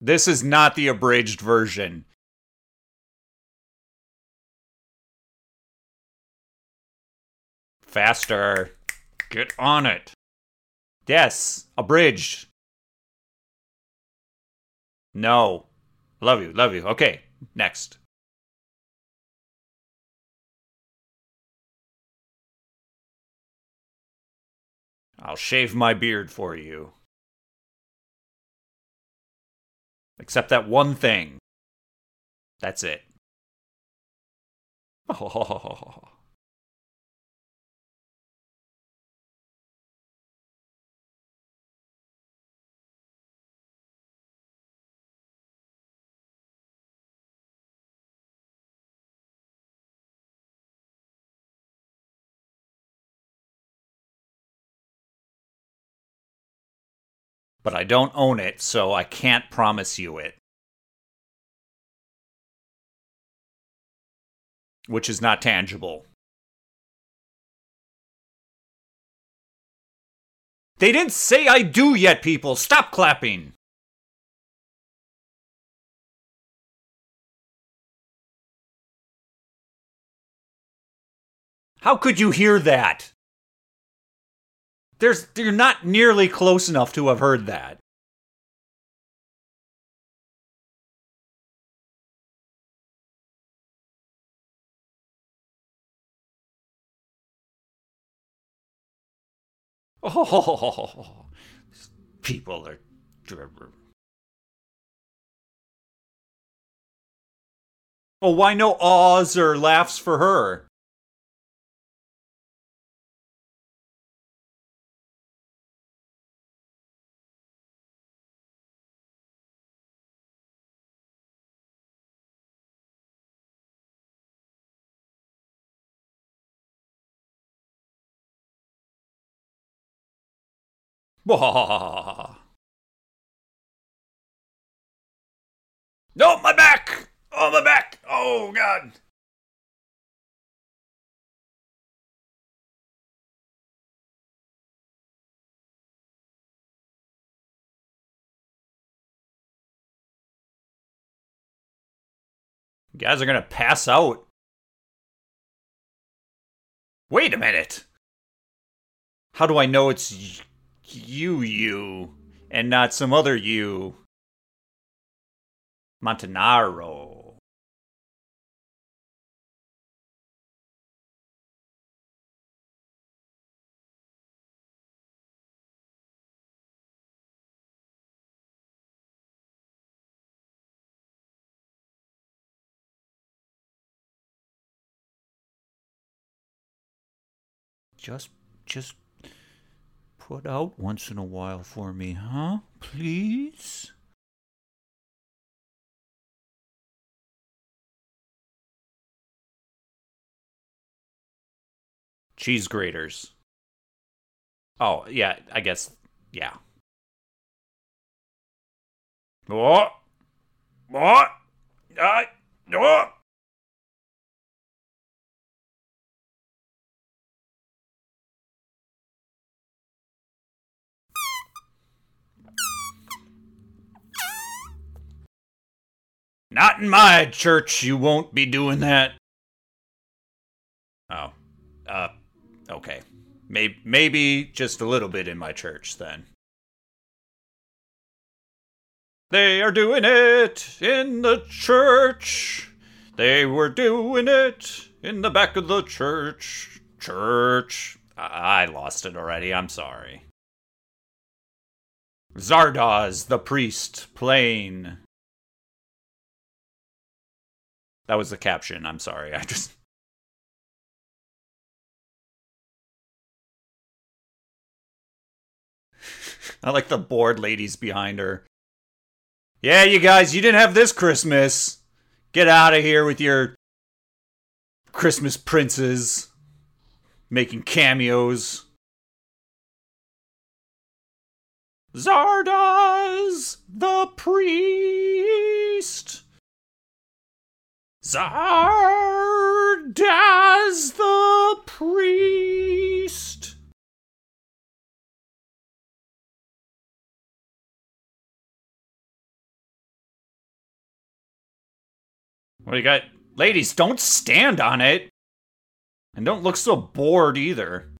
This is not the abridged version. Faster. Get on it. Yes, abridged. No. Love you, love you. Okay, next. I'll shave my beard for you. Except that one thing. That's it. [laughs] Oh. But I don't own it, so I can't promise you it. Which is not tangible. They didn't say I do yet, people. Stop clapping. How could you hear that? There's you're not nearly close enough to have heard that. [laughs] Oh, people are. Oh, why no awes or laughs for her? [laughs] no, my back! Oh, my back! Oh, God! You guys are gonna pass out. Wait a minute! How do I know it's you, you, and not some other you? Montenaro. Just, just put out once in a while for me, huh? Please? Cheese graters. Oh, yeah, I guess, yeah. What? What? I. What? Not in my church, you won't be doing that. Oh. Uh, okay. Maybe, maybe just a little bit in my church then. They are doing it in the church. They were doing it in the back of the church. Church. I, lost it already. I'm sorry. Zardoz, the priest, playing. That was the caption. I'm sorry. [laughs] I just. [laughs] I like the bored ladies behind her. Yeah, you guys, you didn't have this Christmas. Get out of here with your Christmas princes making cameos. Zardoz the priest. Zardoz the priest. What do you got? Ladies, don't stand on it. And don't look so bored either.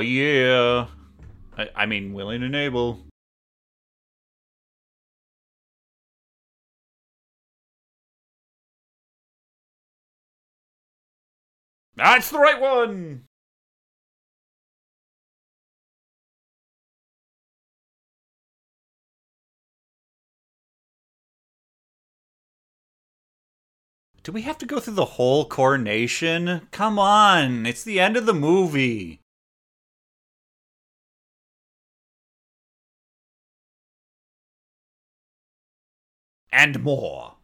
Oh, yeah. I, I mean, willing and able. That's the right one! Do we have to go through the whole coronation? Come on, it's the end of the movie. and more.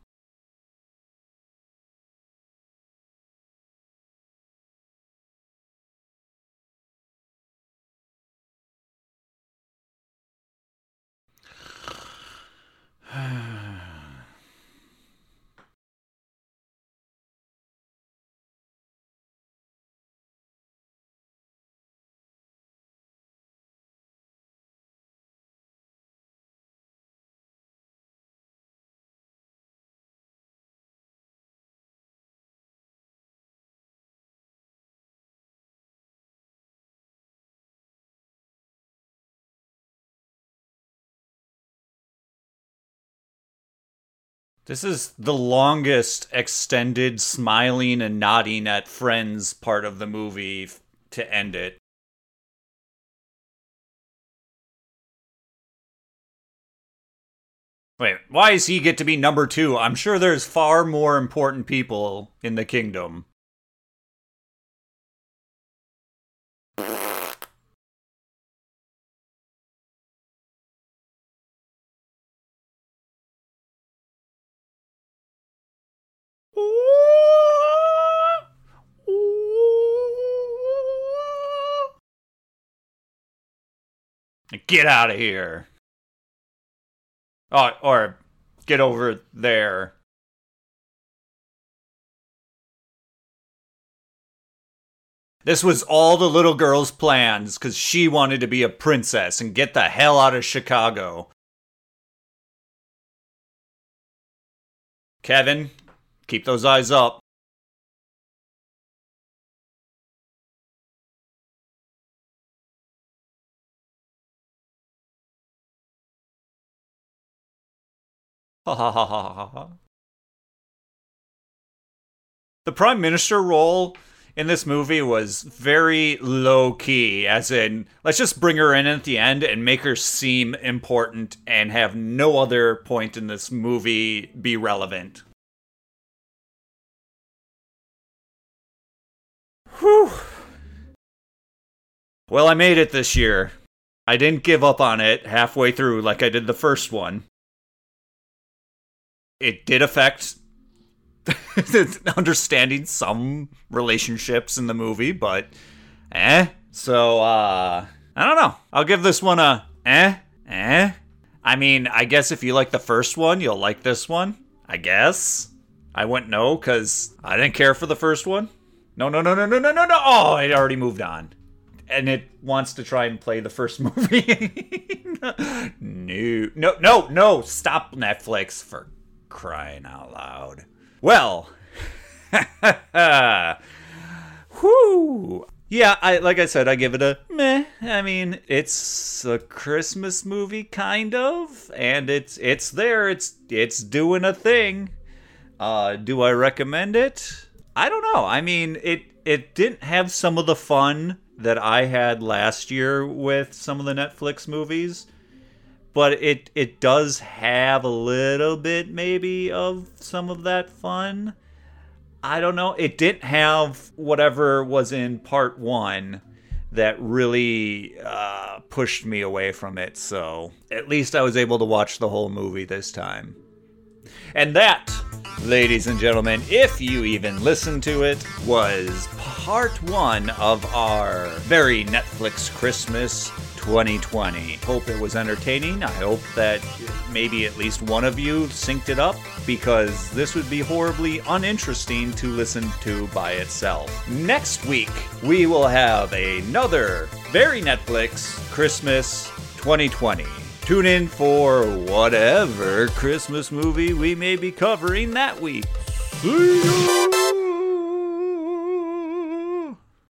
[sighs] This is the longest extended smiling and nodding at friends part of the movie to end it. Wait, why does he get to be number two? I'm sure there's far more important people in the kingdom. Get out of here. Oh, or get over there. This was all the little girl's plans because she wanted to be a princess and get the hell out of Chicago. Kevin, keep those eyes up. Ha ha ha ha ha ha. The prime minister role in this movie was very low key, as in, let's just bring her in at the end and make her seem important and have no other point in this movie be relevant. Whew. Well, I made it this year. I didn't give up on it halfway through like I did the first one. It did affect [laughs] understanding some relationships in the movie, but eh. So uh I don't know. I'll give this one a eh, eh. I mean, I guess if you like the first one, you'll like this one. I guess. I wouldn't know because I didn't care for the first one. No, no, no, no, no, no, no, no. Oh, it already moved on. And it wants to try and play the first [laughs] movie. no, no, no, no. Stop Netflix for crying out loud. Well, [laughs] whoo. Yeah, I like I said, I give it a meh. I mean, it's a Christmas movie, kind of, and it's it's there. It's it's doing a thing. Uh, do I recommend it? I don't know. I mean, it it didn't have some of the fun that I had last year with some of the Netflix movies, but it it does have a little bit maybe of some of that fun. I don't know. It didn't have whatever was in part one that really uh, pushed me away from it. So at least I was able to watch the whole movie this time. And that, ladies and gentlemen, if you even listened to it, was part one of our very Netflix Christmas 2020. Hope it was entertaining. I hope that maybe at least one of you synced it up because this would be horribly uninteresting to listen to by itself. Next week, we will have another very Netflix Christmas 2020. Tune in for whatever Christmas movie we may be covering that week. See ya!